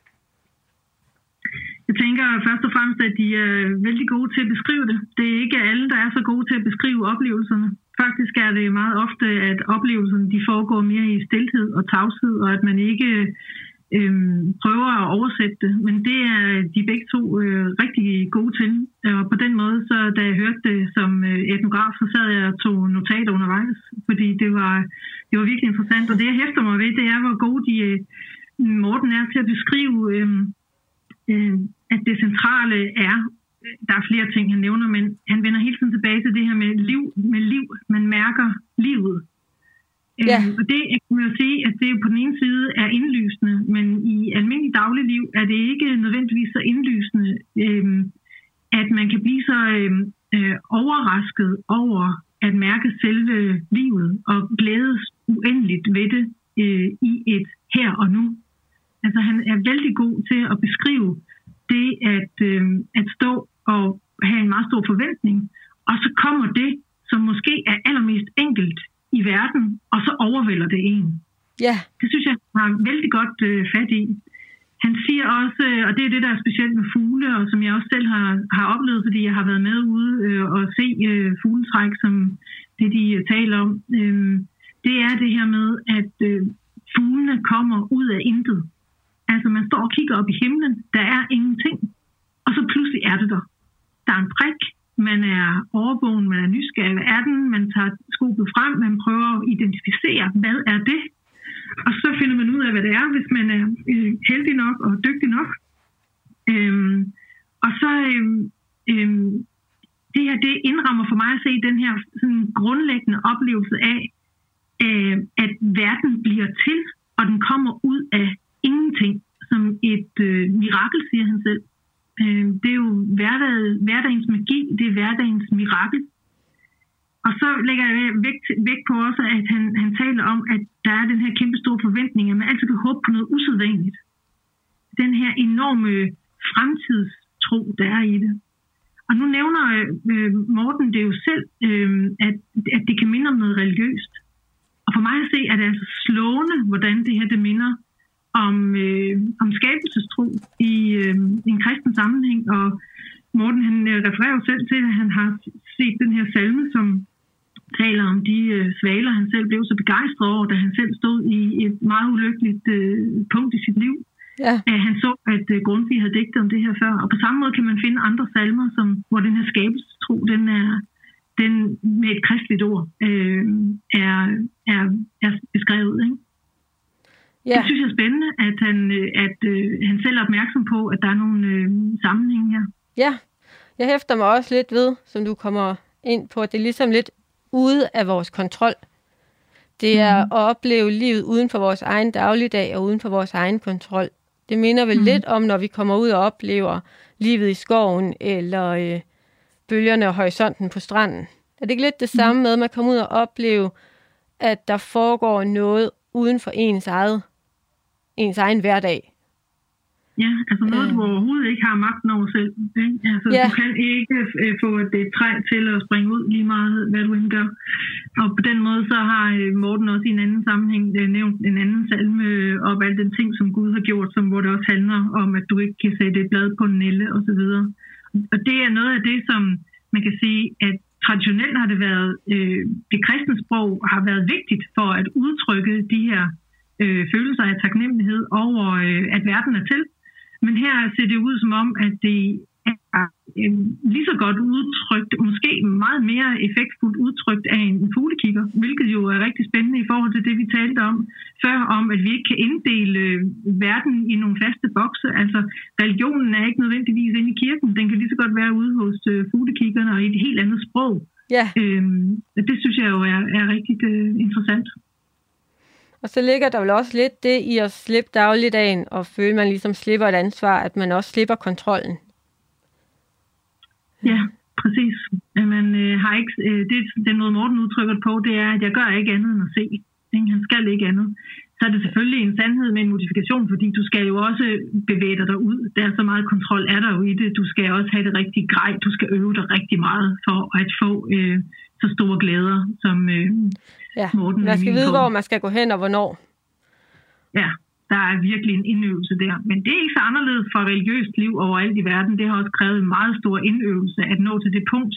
Jeg tænker først og fremmest, at de er vældig gode til at beskrive det. Det er ikke alle, der er så gode til at beskrive oplevelserne. Faktisk er det meget ofte, at oplevelserne de foregår mere i stilhed og tavshed, og at man ikke øh, prøver at oversætte det. Men det er de begge to øh, rigtig gode til. Og på den måde, så da jeg hørte det som øh, etnograf, så sad jeg og tog notater undervejs, fordi det var, det var virkelig interessant. Og det, jeg hæfter mig ved, det er, hvor god de, øh, Morten er til at beskrive... Øh, øh, at det centrale er, der er flere ting, han nævner, men han vender hele tiden tilbage til det her med liv, med liv. Man mærker livet. Ja. Øhm, og det kan man jo sige, at det på den ene side er indlysende, men i almindelig dagligliv er det ikke nødvendigvis så indlysende, øhm, at man kan blive så øhm, øh, overrasket over at mærke selve livet og glædes uendeligt ved det øh, i et her og nu. Altså han er vældig god til at beskrive det at, øh, at stå og have en meget stor forventning, og så kommer det, som måske er allermest enkelt i verden, og så overvælder det en. Ja. Det synes jeg har vældig godt øh, fat i. Han siger også, øh, og det er det, der er specielt med fugle, og som jeg også selv har, har oplevet, fordi jeg har været med ude øh, og se øh, fugletræk, som det de øh, taler om, øh, det er det her med, at øh, fuglene kommer ud af intet. Altså man står og kigger op i himlen, der er ingenting, og så pludselig er det der. Der er en prik, man er overvågen, man er nysgerrig, hvad er den, man tager skobet frem, man prøver at identificere, hvad er det, og så finder man ud af, hvad det er, hvis man er øh, heldig nok og dygtig nok. Øhm, og så øhm, øhm, det her, det indrammer for mig at se den her sådan grundlæggende oplevelse af, øh, at verden bliver til, og den kommer ud af ingenting som et øh, mirakel, siger han selv. Øh, det er jo hverdag, hverdagens magi, det er hverdagens mirakel. Og så lægger jeg vægt, vægt på også, at han, han taler om, at der er den her kæmpe store forventning, at man altid kan håbe på noget usædvanligt. Den her enorme fremtidstro, der er i det. Og nu nævner øh, Morten det jo selv, øh, at, at det kan minde om noget religiøst. Og for mig at se, er det altså slående, hvordan det her det minder om, øh, om skabelsestro i øh, en kristen sammenhæng. Og Morten han øh, refererer jo selv til, at han har set den her salme, som taler om de øh, svaler, han selv blev så begejstret over, da han selv stod i et meget ulykkeligt øh, punkt i sit liv. Ja. At han så, at øh, Grundtvig havde digtet om det her før. Og på samme måde kan man finde andre salmer, som, hvor den her skabelsestro, den er, den med et kristeligt ord, øh, er, er, er beskrevet. Ikke? Ja. Det synes jeg er spændende, at han, øh, at, øh, han selv er opmærksom på, at der er nogle øh, sammenhænge her. Ja, jeg hæfter mig også lidt ved, som du kommer ind på, at det er ligesom lidt ude af vores kontrol. Det er mm. at opleve livet uden for vores egen dagligdag og uden for vores egen kontrol. Det minder vel mm. lidt om, når vi kommer ud og oplever livet i skoven, eller øh, bølgerne og horisonten på stranden. Er det ikke lidt det mm. samme med, at man kommer ud og opleve, at der foregår noget uden for ens eget, ens egen hverdag? Ja, altså noget, øh. du overhovedet ikke har magten over selv. Ikke? Altså, ja. Du kan ikke øh, få et træ til at springe ud lige meget, hvad du end gør. Og på den måde, så har øh, Morten også i en anden sammenhæng øh, nævnt en anden salme op alle den ting, som Gud har gjort, som, hvor det også handler om, at du ikke kan sætte et blad på en nelle osv. Og det er noget af det, som man kan sige, at traditionelt har det været, øh, det kristne sprog har været vigtigt for at udtrykke de her øh, følelser af taknemmelighed over, øh, at verden er til. Men her ser det ud som om, at det er øh, lige så godt udtrykt, måske meget mere effektfuldt udtrykt af en fuglekigger, hvilket jo er rigtig spændende i forhold til det, vi talte om før, om at vi ikke kan inddele øh, verden i nogle faste bokse. Altså, religionen er ikke nødvendigvis inde i kirken. Den kan lige så godt være ude hos øh, fuglekiggerne og i et helt andet sprog. Ja. Øhm, det synes jeg jo er, er rigtig uh, interessant. Og så ligger der vel også lidt det i at slippe dagligdagen og føle, at man ligesom slipper et ansvar, at man også slipper kontrollen. Ja, præcis. Man øh, har ikke, øh, det, den måde Morten udtrykker på, det er, at jeg gør ikke andet end at se. Ikke? Han skal ikke andet. Så er det selvfølgelig en sandhed med en modifikation, fordi du skal jo også bevæge dig derud. Der er så meget kontrol er der jo i det. Du skal også have det rigtige grej. Du skal øve dig rigtig meget for at få øh, så store glæder, som, øh, Ja, man skal vide, hvor man skal gå hen og hvornår. Ja, der er virkelig en indøvelse der. Men det er ikke så anderledes for religiøst liv overalt i verden. Det har også krævet en meget stor indøvelse at nå til det punkt,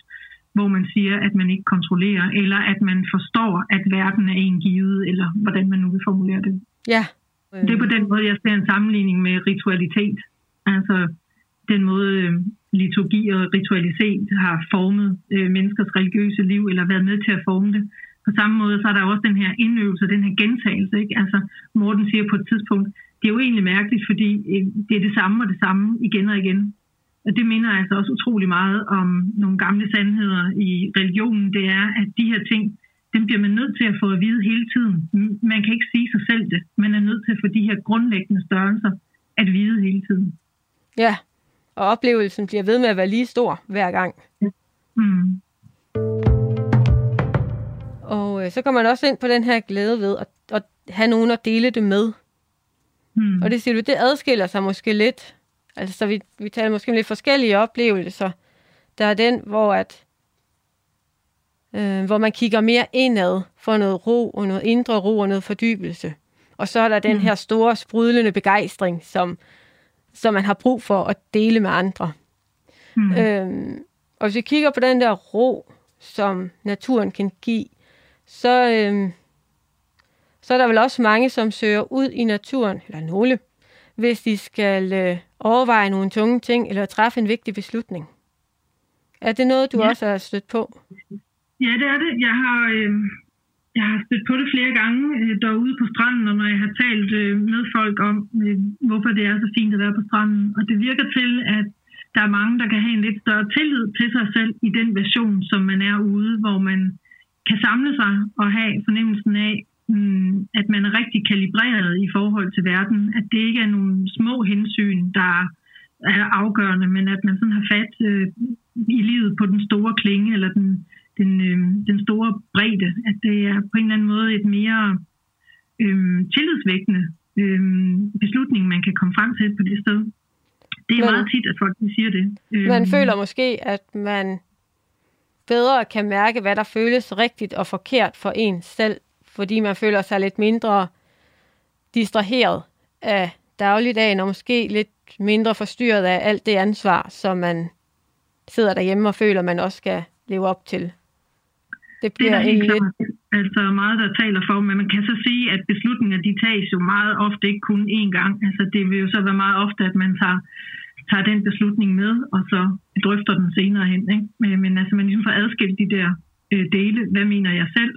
hvor man siger, at man ikke kontrollerer, eller at man forstår, at verden er en givet, eller hvordan man nu vil formulere det. Ja. Det er på den måde, jeg ser en sammenligning med ritualitet. Altså den måde øh, liturgi og ritualitet har formet øh, menneskers religiøse liv, eller været med til at forme det på samme måde, så er der også den her indøvelse, den her gentagelse. Ikke? Altså, Morten siger på et tidspunkt, det er jo egentlig mærkeligt, fordi øh, det er det samme og det samme igen og igen. Og det minder altså også utrolig meget om nogle gamle sandheder i religionen. Det er, at de her ting, dem bliver man nødt til at få at vide hele tiden. Man kan ikke sige sig selv det. Man er nødt til at få de her grundlæggende størrelser at vide hele tiden. Ja, og oplevelsen bliver ved med at være lige stor hver gang. Mm. Og øh, så kommer man også ind på den her glæde ved at, at have nogen at dele det med. Mm. Og det siger du, det adskiller sig måske lidt. Altså, så vi, vi taler måske om lidt forskellige oplevelser. Der er den, hvor at øh, hvor man kigger mere indad for noget ro og noget indre ro og noget fordybelse. Og så er der den mm. her store, sprudlende begejstring, som, som man har brug for at dele med andre. Mm. Øhm, og hvis vi kigger på den der ro, som naturen kan give, så, øh, så er der vel også mange, som søger ud i naturen, eller nogle, hvis de skal øh, overveje nogle tunge ting, eller træffe en vigtig beslutning. Er det noget, du ja. også har stødt på? Ja, det er det. Jeg har, øh, jeg har stødt på det flere gange øh, derude på stranden, og når jeg har talt øh, med folk om, øh, hvorfor det er så fint at være på stranden. Og det virker til, at der er mange, der kan have en lidt større tillid til sig selv i den version, som man er ude, hvor man kan samle sig og have fornemmelsen af, mm, at man er rigtig kalibreret i forhold til verden. At det ikke er nogle små hensyn, der er afgørende, men at man sådan har fat øh, i livet på den store klinge, eller den, den, øh, den store bredde, at det er på en eller anden måde et mere øh, tillidsvækkende øh, beslutning, man kan komme frem til på det sted. Det er men, meget tit, at folk siger det. Man øh, føler måske, at man bedre kan mærke, hvad der føles rigtigt og forkert for en selv, fordi man føler sig lidt mindre distraheret af dagligdagen, og måske lidt mindre forstyrret af alt det ansvar, som man sidder derhjemme og føler, man også skal leve op til. Det bliver det er helt lidt... Altså meget, der taler for, men man kan så sige, at beslutninger, de tages jo meget ofte ikke kun én gang. Altså det vil jo så være meget ofte, at man tager, tager den beslutning med, og så drøfter den senere hen. Ikke? Men, men altså man ligesom får adskilt de der øh, dele. Hvad mener jeg selv?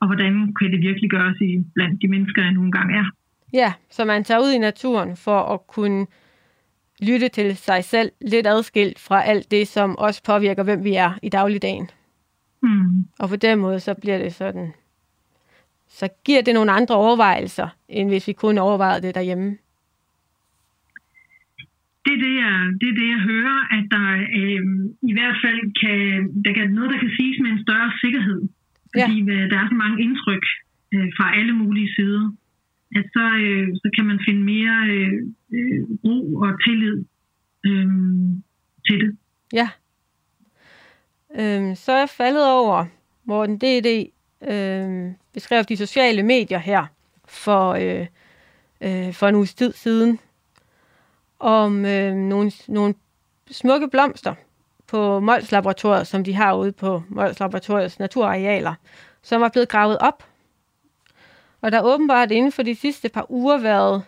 Og hvordan kan det virkelig gøres i blandt de mennesker, jeg nogle gange er? Ja, så man tager ud i naturen for at kunne lytte til sig selv lidt adskilt fra alt det, som også påvirker, hvem vi er i dagligdagen. Mm. Og på den måde, så bliver det sådan, så giver det nogle andre overvejelser, end hvis vi kun overvejede det derhjemme. Det er det, jeg, det er det, jeg hører, at der øh, i hvert fald kan, der kan noget, der kan siges med en større sikkerhed. Fordi ja. Øh, der er så mange indtryk øh, fra alle mulige sider at så, øh, så kan man finde mere øh, øh, ro og tillid øh, til det. Ja. Øhm, så er jeg faldet over, hvor den DD øh, beskrev de sociale medier her for, øh, øh, for en uges tid siden, om øh, nogle, nogle smukke blomster på Mols Laboratoriet, som de har ude på Mols Laboratoriets naturarealer, som var blevet gravet op og der er åbenbart inden for de sidste par uger været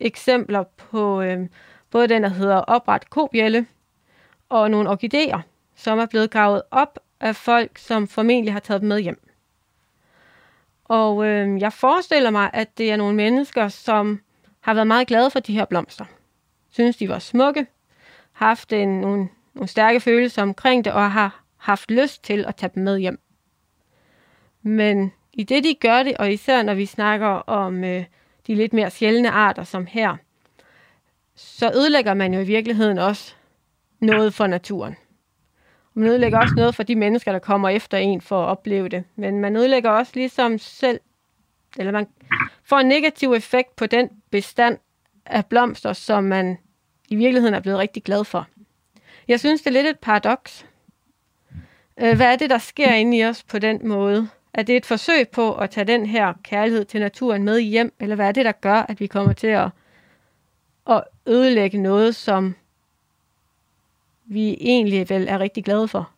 eksempler på øh, både den, der hedder opret kobjælle, og nogle orkideer, som er blevet gravet op af folk, som formentlig har taget dem med hjem. Og øh, jeg forestiller mig, at det er nogle mennesker, som har været meget glade for de her blomster. Synes, de var smukke, haft en, nogle, nogle stærke følelser omkring det, og har haft lyst til at tage dem med hjem. Men i det, de gør det, og især når vi snakker om øh, de lidt mere sjældne arter som her, så ødelægger man jo i virkeligheden også noget for naturen. Og man ødelægger også noget for de mennesker, der kommer efter en for at opleve det. Men man ødelægger også ligesom selv, eller man får en negativ effekt på den bestand af blomster, som man i virkeligheden er blevet rigtig glad for. Jeg synes, det er lidt et paradoks. Øh, hvad er det, der sker inde i os på den måde? Er det et forsøg på at tage den her kærlighed til naturen med hjem, eller hvad er det, der gør, at vi kommer til at, at ødelægge noget, som vi egentlig vel er rigtig glade for?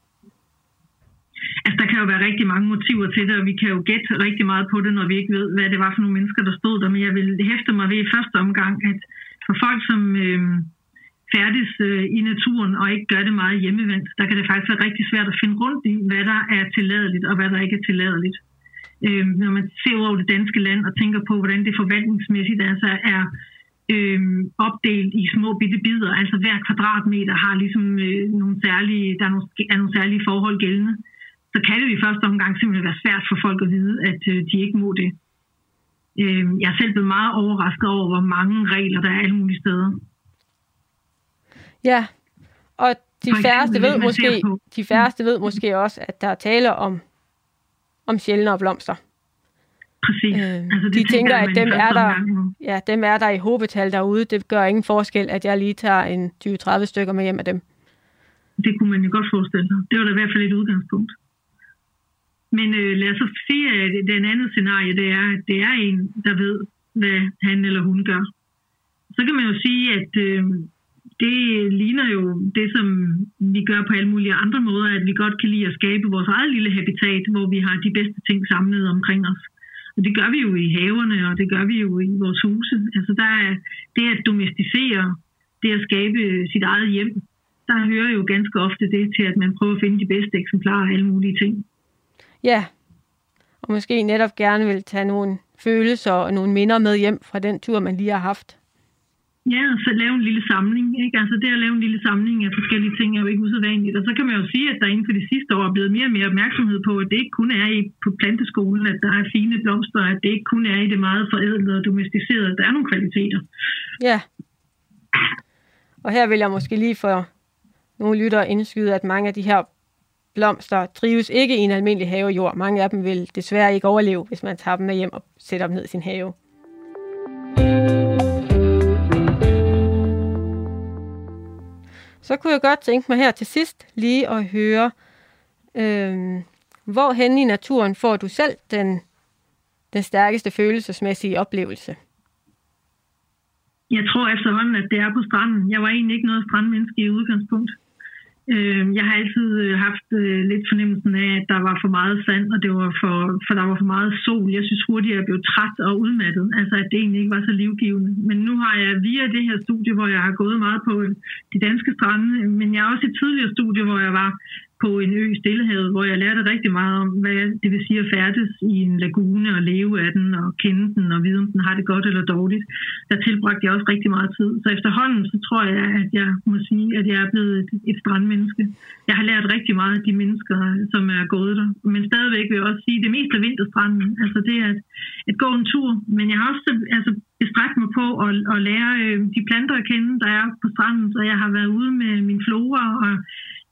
Der jo være rigtig mange motiver til det, og vi kan jo gætte rigtig meget på det, når vi ikke ved, hvad det var for nogle mennesker, der stod der. Men jeg vil hæfte mig ved i første omgang, at for folk, som øh, færdes øh, i naturen og ikke gør det meget hjemmevendt, der kan det faktisk være rigtig svært at finde rundt i, hvad der er tilladeligt og hvad der ikke er tilladeligt. Øh, når man ser over det danske land og tænker på, hvordan det forvaltningsmæssigt altså er øh, opdelt i små bitte bidder, altså hver kvadratmeter har ligesom øh, nogle særlige, der er nogle, er nogle særlige forhold gældende, så kan det i første omgang simpelthen være svært for folk at vide, at øh, de ikke må det. Øh, jeg er selv blevet meget overrasket over, hvor mange regler der er alle mulige steder. Ja, og de færreste, ved måske, de færreste ved måske også, at der er tale om, om sjældne blomster. Præcis. Øh, altså, de tænker, at dem er, der, ja, dem er der i håbetal derude. Det gør ingen forskel, at jeg lige tager en 20-30 stykker med hjem af dem. Det kunne man jo godt forestille sig. Det var da i hvert fald et udgangspunkt. Men øh, lad os så sige, at den andet scenarie, det er, at det er en, der ved, hvad han eller hun gør. Så kan man jo sige, at øh, det ligner jo det, som vi gør på alle mulige andre måder, at vi godt kan lide at skabe vores eget lille habitat, hvor vi har de bedste ting samlet omkring os. Og det gør vi jo i haverne, og det gør vi jo i vores huse. Altså der er det at domesticere, det at skabe sit eget hjem, der hører jo ganske ofte det til, at man prøver at finde de bedste eksemplarer af alle mulige ting. Ja, og måske netop gerne vil tage nogle følelser og nogle minder med hjem fra den tur, man lige har haft. Ja, og så lave en lille samling. Ikke? Altså det at lave en lille samling af forskellige ting er jo ikke usædvanligt. Og så kan man jo sige, at der inden for de sidste år er blevet mere og mere opmærksomhed på, at det ikke kun er i, på planteskolen, at der er fine blomster, at det ikke kun er i det meget forædlede og domesticerede. Der er nogle kvaliteter. Ja. Og her vil jeg måske lige for nogle lyttere indskyde, at mange af de her blomster trives ikke i en almindelig havejord. Mange af dem vil desværre ikke overleve, hvis man tager dem med hjem og sætter dem ned i sin have. Så kunne jeg godt tænke mig her til sidst lige at høre, øh, hvor hen i naturen får du selv den, den stærkeste følelsesmæssige oplevelse? Jeg tror efterhånden, at det er på stranden. Jeg var egentlig ikke noget strandmenneske i udgangspunkt. Øh, jeg har altid øh, haft øh, lidt fornemmelsen af, at der var for meget sand, og det var for, for der var for meget sol. Jeg synes hurtigt, at jeg blev træt og udmattet. Altså, at det egentlig ikke var så livgivende. Men nu har jeg via det her studie, hvor jeg har gået meget på de danske strande, men jeg har også et tidligere studie, hvor jeg var på en ø i Stillehavet, hvor jeg lærte rigtig meget om, hvad det vil sige at færdes i en lagune og leve af den og kende den og vide, om den har det godt eller dårligt. Der tilbragte jeg også rigtig meget tid. Så efterhånden, så tror jeg, at jeg må sige, at jeg er blevet et, et strandmenneske. Jeg har lært rigtig meget af de mennesker, som er gået der. Men stadigvæk vil jeg også sige, at det meste af vinterstranden, altså det er at, at gå en tur. Men jeg har også altså, bestræbt mig på at, at lære øh, de planter at kende, der er på stranden. Så jeg har været ude med min flora og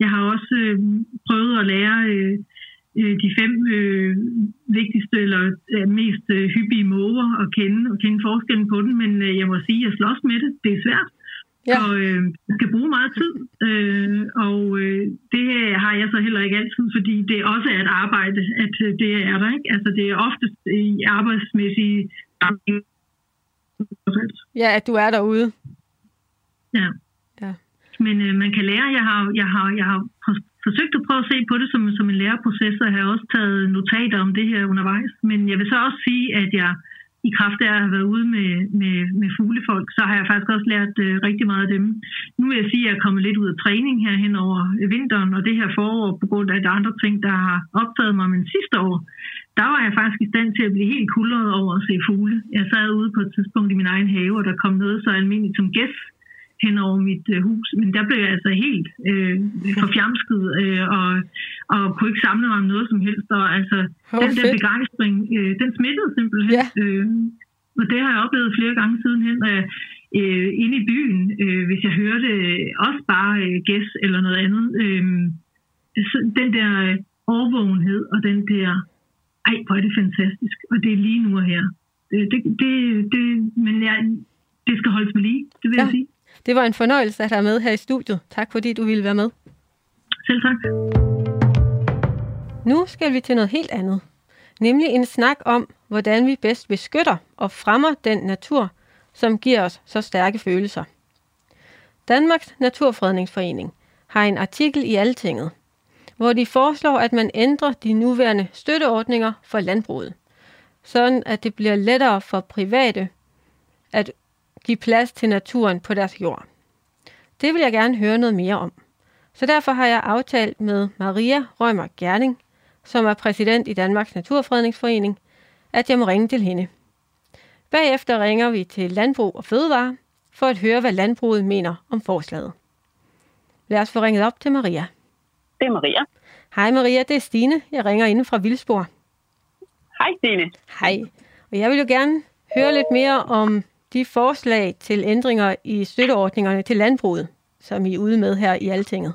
jeg har også øh, prøvet at lære øh, øh, de fem øh, vigtigste eller øh, mest øh, hyppige måger at kende og kende forskellen på den, men øh, jeg må sige, at jeg slås med det. Det er svært. Ja. Og øh, jeg skal bruge meget tid, øh, og øh, det har jeg så heller ikke altid, fordi det også er et arbejde, at øh, det er der. Ikke? Altså det er oftest i arbejdsmæssige Ja, at du er derude. Ja. Men øh, man kan lære. Jeg har, jeg, har, jeg har forsøgt at prøve at se på det som, som en læreproces, og har også taget notater om det her undervejs. Men jeg vil så også sige, at jeg i kraft af at have været ude med, med, med fuglefolk, så har jeg faktisk også lært øh, rigtig meget af dem. Nu vil jeg sige, at jeg er kommet lidt ud af træning her hen over vinteren, og det her forår på grund af de andre ting, der har optaget mig, men sidste år, der var jeg faktisk i stand til at blive helt kuldret over at se fugle. Jeg sad ude på et tidspunkt i min egen have, og der kom noget så almindeligt som gæst hen over mit øh, hus. Men der blev jeg altså helt øh, forfjamsket øh, og, og kunne ikke samle mig om noget som helst. Og altså, oh, den der begejstring, øh, den smittede simpelthen. Ja. Øh, og det har jeg oplevet flere gange sidenhen. Øh, øh, inde i byen, øh, hvis jeg hørte også bare øh, gæs eller noget andet. Øh, så den der øh, overvågenhed og den der, ej, hvor er det fantastisk. Og det er lige nu og her. Det, det, det, det, men jeg, det skal holdes med lige, det vil ja. jeg sige. Det var en fornøjelse at have med her i studiet. Tak fordi du ville være med. Selv tak. Nu skal vi til noget helt andet. Nemlig en snak om, hvordan vi bedst beskytter og fremmer den natur, som giver os så stærke følelser. Danmarks Naturfredningsforening har en artikel i Altinget, hvor de foreslår, at man ændrer de nuværende støtteordninger for landbruget, sådan at det bliver lettere for private at give plads til naturen på deres jord. Det vil jeg gerne høre noget mere om. Så derfor har jeg aftalt med Maria Rømer Gerning, som er præsident i Danmarks Naturfredningsforening, at jeg må ringe til hende. Bagefter ringer vi til Landbrug og Fødevare for at høre, hvad landbruget mener om forslaget. Lad os få ringet op til Maria. Det er Maria. Hej Maria, det er Stine. Jeg ringer inden fra Vildsborg. Hej Stine. Hej. Og jeg vil jo gerne høre lidt mere om de forslag til ændringer i støtteordningerne til landbruget, som I er ude med her i Altinget.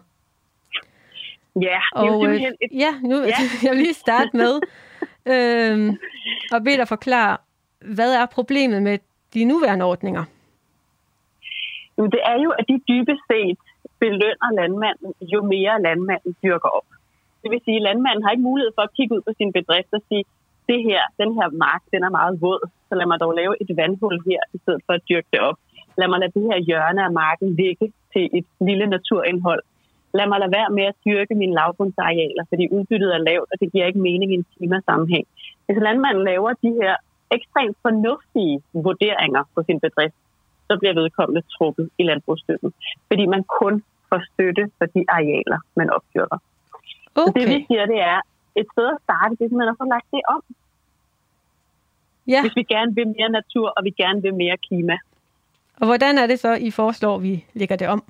Ja, og, det er simpelthen et... Ja, nu ja. jeg vil lige starte med øhm, og bede dig forklare, hvad er problemet med de nuværende ordninger? Jamen, det er jo, at de dybest set belønner landmanden, jo mere landmanden dyrker op. Det vil sige, at landmanden har ikke mulighed for at kigge ud på sin bedrift og sige, det her, den her mark, den er meget våd, så lad mig dog lave et vandhul her, i stedet for at dyrke det op. Lad mig lade det her hjørne af marken ligge til et lille naturindhold. Lad mig lade være med at dyrke mine lavbundsarealer, fordi udbyttet er lavt, og det giver ikke mening i en klimasammenhæng. Hvis landmanden laver de her ekstremt fornuftige vurderinger på sin bedrift, så bliver vedkommende trukket i landbrugsstøtten, fordi man kun får støtte for de arealer, man opdyrker. Okay. Så det vi siger, det er, et sted at starte, det er simpelthen at få lagt det om. Ja. Hvis vi gerne vil mere natur, og vi gerne vil mere klima. Og hvordan er det så, I foreslår, vi lægger det om?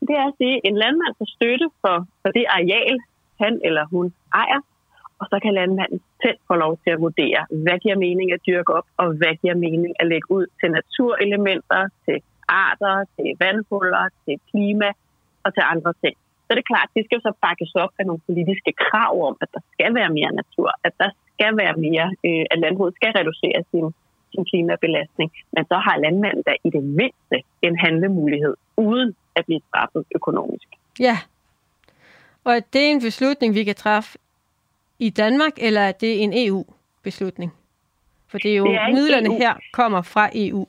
Det er at sige, at en landmand får støtte for, for det areal, han eller hun ejer, og så kan landmanden selv få lov til at vurdere, hvad giver mening at dyrke op, og hvad giver mening at lægge ud til naturelementer, til arter, til vandhuller, til klima og til andre ting. Så det er klart, at det skal jo så bakkes op af nogle politiske krav om, at der skal være mere natur, at der skal være mere, øh, at landbruget skal reducere sin, sin klimabelastning. Men så har landmanden da i det mindste en handlemulighed, uden at blive straffet økonomisk. Ja, og er det en beslutning, vi kan træffe i Danmark, eller er det en EU-beslutning? For det er jo, det er midlerne EU. her kommer fra EU.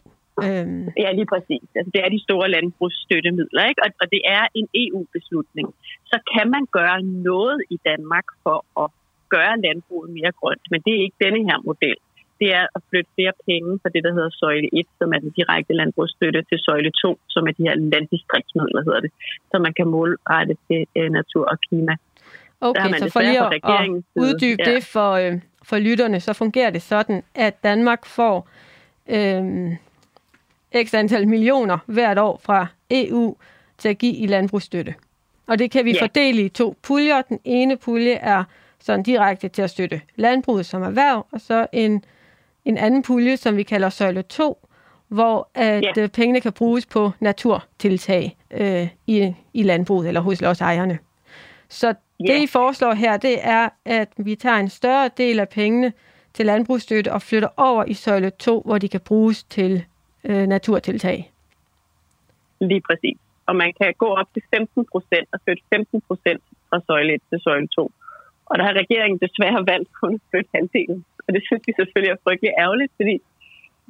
Øhm. Ja, lige præcis. Altså, det er de store landbrugsstøttemidler, ikke? Og, og det er en EU-beslutning. Så kan man gøre noget i Danmark for at gøre landbruget mere grønt, men det er ikke denne her model. Det er at flytte flere penge fra det, der hedder søjle 1, som er den direkte landbrugsstøtte, til søjle 2, som er de her landdistriktsmidler, hedder det, så man kan målrette til øh, natur og klima. Okay, så for lige at, at uddybe ja. det for, øh, for lytterne, så fungerer det sådan, at Danmark får øh, x antal millioner hvert år fra EU til at give i landbrugsstøtte. Og det kan vi ja. fordele i to puljer. Den ene pulje er sådan direkte til at støtte landbruget som erhverv, og så en, en anden pulje, som vi kalder søjle 2, hvor at ja. Øh, pengene kan bruges på naturtiltag øh, i, i landbruget eller hos lodsejerne. Så det, I foreslår her, det er, at vi tager en større del af pengene til landbrugsstøtte og flytter over i søjle 2, hvor de kan bruges til øh, naturtiltag. Lige præcis. Og man kan gå op til 15 procent og flytte 15 procent fra søjle 1 til søjle 2. Og der har regeringen desværre valgt kun at flytte halvdelen. Og det synes vi selvfølgelig er frygtelig ærgerligt, fordi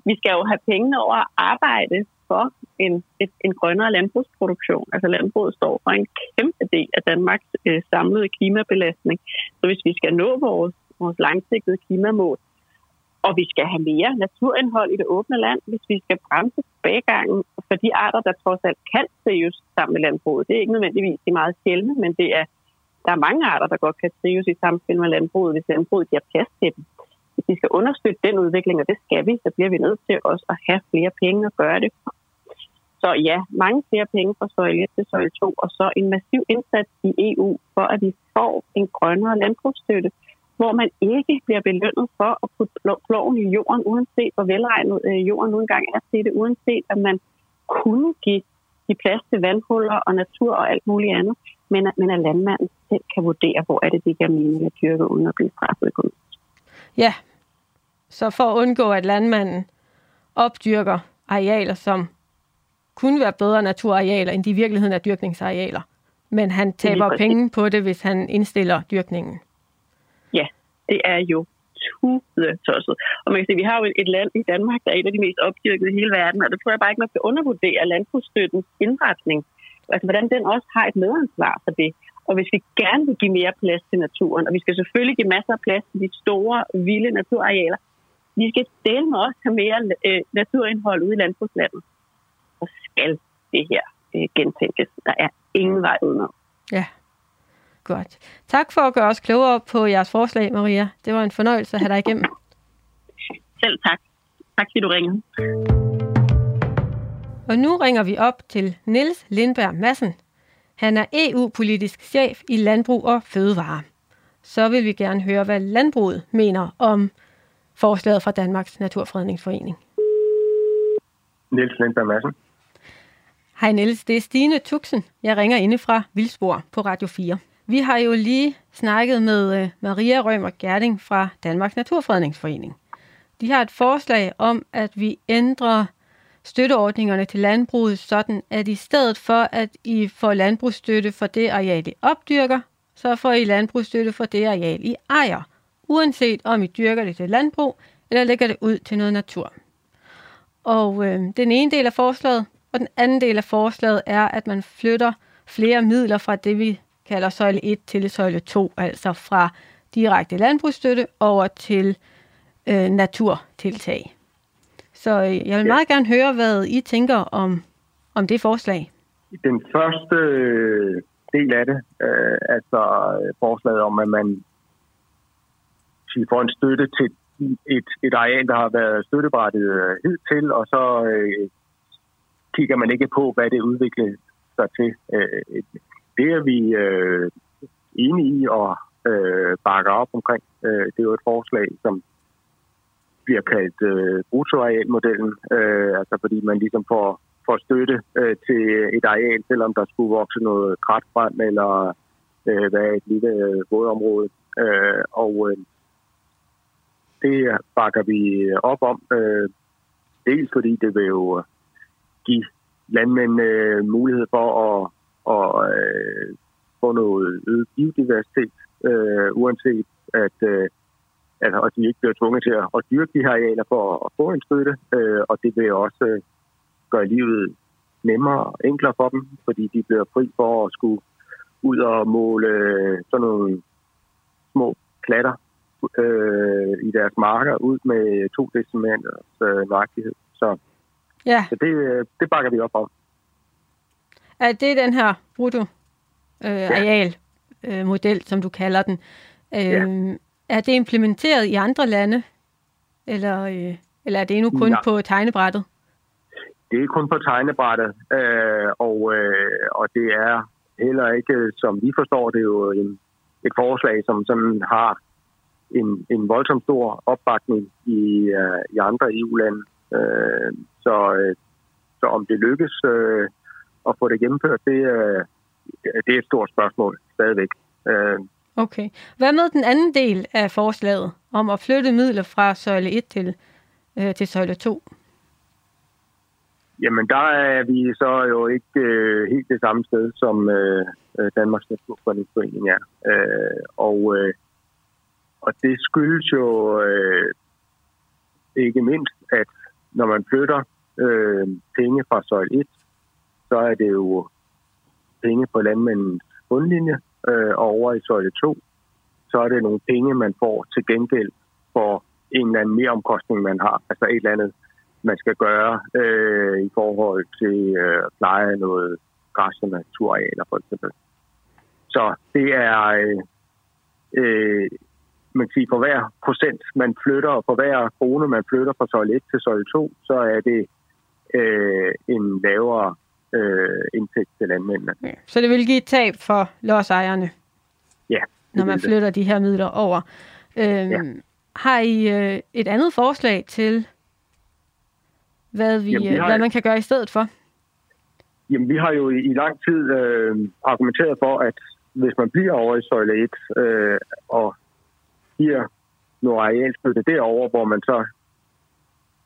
vi skal jo have pengene over at arbejde for en, et, en grønnere landbrugsproduktion. Altså landbruget står for en kæmpe del af Danmarks øh, samlede klimabelastning. Så hvis vi skal nå vores, vores langsigtede klimamål, og vi skal have mere naturindhold i det åbne land, hvis vi skal bremse tilbagegangen for de arter, der trods alt kan trives sammen med landbruget. Det er ikke nødvendigvis de meget sjældne, men det er, der er mange arter, der godt kan trives i samspil med landbruget, hvis landbruget giver plads til dem. Hvis vi skal understøtte den udvikling, og det skal vi, så bliver vi nødt til også at have flere penge at gøre det så ja, mange flere penge fra søjle 1 til søjle 2, og så en massiv indsats i EU for, at vi får en grønnere landbrugsstøtte, hvor man ikke bliver belønnet for at putte ploven i jorden, uanset hvor velregnet øh, jorden nu engang er til det, uanset at man kunne give, give plads til vandhuller og natur og alt muligt andet, men, men at landmanden selv kan vurdere, hvor er det, det giver mening at dyrke, uden at blive straffet økonomisk. Ja, så for at undgå, at landmanden opdyrker arealer, som kunne være bedre naturarealer, end de i virkeligheden er dyrkningsarealer. Men han taber penge på det, hvis han indstiller dyrkningen. Det er jo tudetosset. Og man kan sige, vi har jo et land i Danmark, der er et af de mest opdyrkede i hele verden, og det tror jeg bare ikke, man skal undervurdere landbrugsstøttens indretning. Altså, hvordan den også har et medansvar for det. Og hvis vi gerne vil give mere plads til naturen, og vi skal selvfølgelig give masser af plads til de store, vilde naturarealer, vi skal dele med også have mere øh, naturindhold ude i landbrugslandet så skal det her øh, gentænkes. Der er ingen vej udenom. Ja, godt. Tak for at gøre os klogere på jeres forslag, Maria. Det var en fornøjelse at have dig igennem. Selv tak. Tak fordi du ringede. Og nu ringer vi op til Niels Lindberg Madsen. Han er EU-politisk chef i Landbrug og Fødevare. Så vil vi gerne høre, hvad landbruget mener om forslaget fra Danmarks Naturfredningsforening. Niels Lindberg Madsen. Hej Niels, det er Stine Tuxen. Jeg ringer inde fra Vildsborg på Radio 4. Vi har jo lige snakket med øh, Maria Rømer Gerding fra Danmarks Naturfredningsforening. De har et forslag om, at vi ændrer støtteordningerne til landbruget, sådan at i stedet for, at I får landbrugsstøtte for det areal, I opdyrker, så får I landbrugsstøtte for det areal, I ejer, uanset om I dyrker det til landbrug eller lægger det ud til noget natur. Og øh, den ene del af forslaget, og den anden del af forslaget er, at man flytter flere midler fra det, vi kalder søjle 1 til søjle 2, altså fra direkte landbrugsstøtte over til øh, naturtiltag. Så øh, jeg vil meget gerne høre, hvad I tænker om, om det forslag. Den første øh, del af det, øh, altså øh, forslaget om, at man får en støtte til et, et areal, der har været støtteberettiget hidtil, og så øh, kigger man ikke på, hvad det udvikler sig til. Øh, det er vi øh, enige i og øh, bakker op omkring. Øh, det er jo et forslag, som bliver kaldt øh, bruttoarealmodellen, øh, altså fordi man ligesom får får støtte øh, til et areal, selvom der skulle vokse noget krat frem, eller øh, være et lille øh, vådområde. Øh, og øh, det bakker vi op om. Øh, dels fordi det vil jo give landmænd øh, mulighed for at, at øh, få noget øget biodiversitet, øh, uanset at, øh, at, at de ikke bliver tvunget til at, at dyrke de her arealer for at få en støtte. Øh, og det vil også øh, gøre livet nemmere og enklere for dem, fordi de bliver fri for at skulle ud og måle sådan nogle små klatter øh, i deres marker ud med to decimeters øh, nøjagtighed. Så, ja. så det, det bakker vi op om. Er det den her brutto øh, øh, model, som du kalder den? Øh, ja. Er det implementeret i andre lande, eller, øh, eller er det endnu kun ja. på tegnebrættet? Det er kun på tegnebrættet, øh, og, øh, og det er heller ikke, som vi forstår det, jo en, et forslag, som sådan har en, en voldsom stor opbakning i, uh, i andre EU-lande. Uh, så, uh, så om det lykkes uh, at få det gennemført, det, uh, det er et stort spørgsmål stadigvæk. Uh, okay. Hvad med den anden del af forslaget om at flytte midler fra søjle 1 til, uh, til søjle 2? Jamen, der er vi så jo ikke øh, helt det samme sted, som øh, Danmarks Naturfredningsforening er. Øh, og, øh, og det skyldes jo øh, ikke mindst, at når man flytter øh, penge fra søjl 1, så er det jo penge på landmændens bundlinje, øh, og over i søjle 2, så er det nogle penge, man får til gengæld for en eller anden mere omkostning, man har. Altså et eller andet man skal gøre øh, i forhold til øh, at pleje noget græs og naturarealer for eksempel. Så det er, øh, øh, man kan sige, for hver procent man flytter, og for hver krone man flytter fra søjle 1 til søjle 2, så er det øh, en lavere øh, indtægt til landmændene. Ja. Så det vil give et tab for lodsejerne? Ja. Når man flytter det. de her midler over. Øhm, ja. Har I øh, et andet forslag til, hvad, vi, Jamen, vi har, hvad man kan gøre i stedet for? Jamen, vi har jo i, i lang tid øh, argumenteret for, at hvis man bliver over i søjle 1 øh, og giver noget arealstøtte derover, hvor man så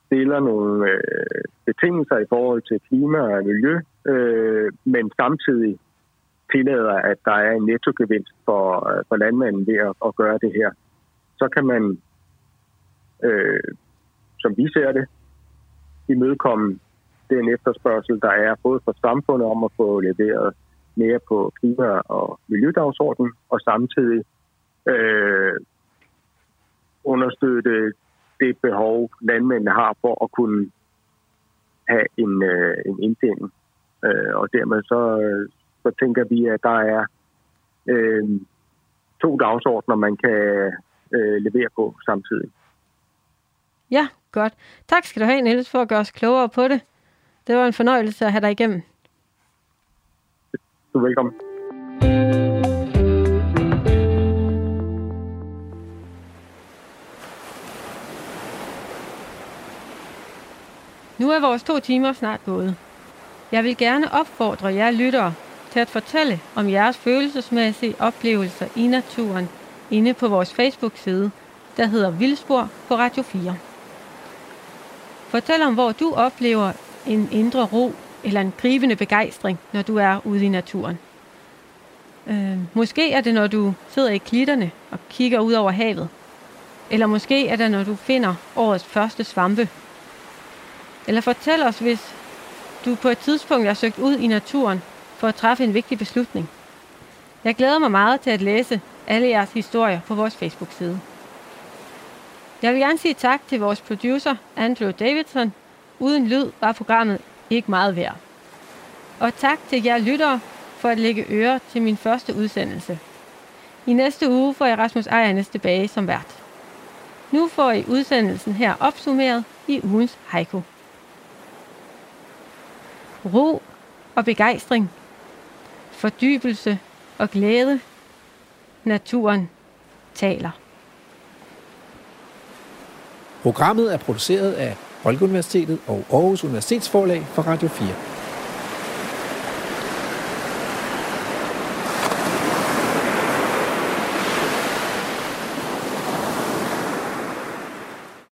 stiller nogle øh, betingelser i forhold til klima og miljø, øh, men samtidig tillader, at der er en nettogevinst for, øh, for landmanden ved at, at gøre det her, så kan man, øh, som vi ser det, imødekomme den efterspørgsel, der er både for samfundet om at få leveret mere på klima- og miljødagsordenen, og samtidig øh, understøtte det behov, landmændene har for at kunne have en, øh, en indtjening. Øh, og dermed så, så tænker vi, at der er øh, to dagsordner, man kan øh, levere på samtidig. Ja, godt. Tak skal du have, Niels, for at gøre os klogere på det. Det var en fornøjelse at have dig igennem. Du er velkommen. Nu er vores to timer snart gået. Jeg vil gerne opfordre jer lyttere til at fortælle om jeres følelsesmæssige oplevelser i naturen inde på vores Facebook-side, der hedder Vildspor på Radio 4. Fortæl om, hvor du oplever en indre ro eller en gribende begejstring, når du er ude i naturen. Øh, måske er det, når du sidder i klitterne og kigger ud over havet. Eller måske er det, når du finder årets første svampe. Eller fortæl os, hvis du på et tidspunkt har søgt ud i naturen for at træffe en vigtig beslutning. Jeg glæder mig meget til at læse alle jeres historier på vores Facebook-side. Jeg vil gerne sige tak til vores producer, Andrew Davidson. Uden lyd var programmet ikke meget værd. Og tak til jer lyttere for at lægge øre til min første udsendelse. I næste uge får jeg Rasmus Ejernes tilbage som vært. Nu får I udsendelsen her opsummeret i ugens haiku. Ro og begejstring, fordybelse og glæde. Naturen taler. Programmet er produceret af Folkeuniversitetet og Aarhus Universitetsforlag for Radio 4.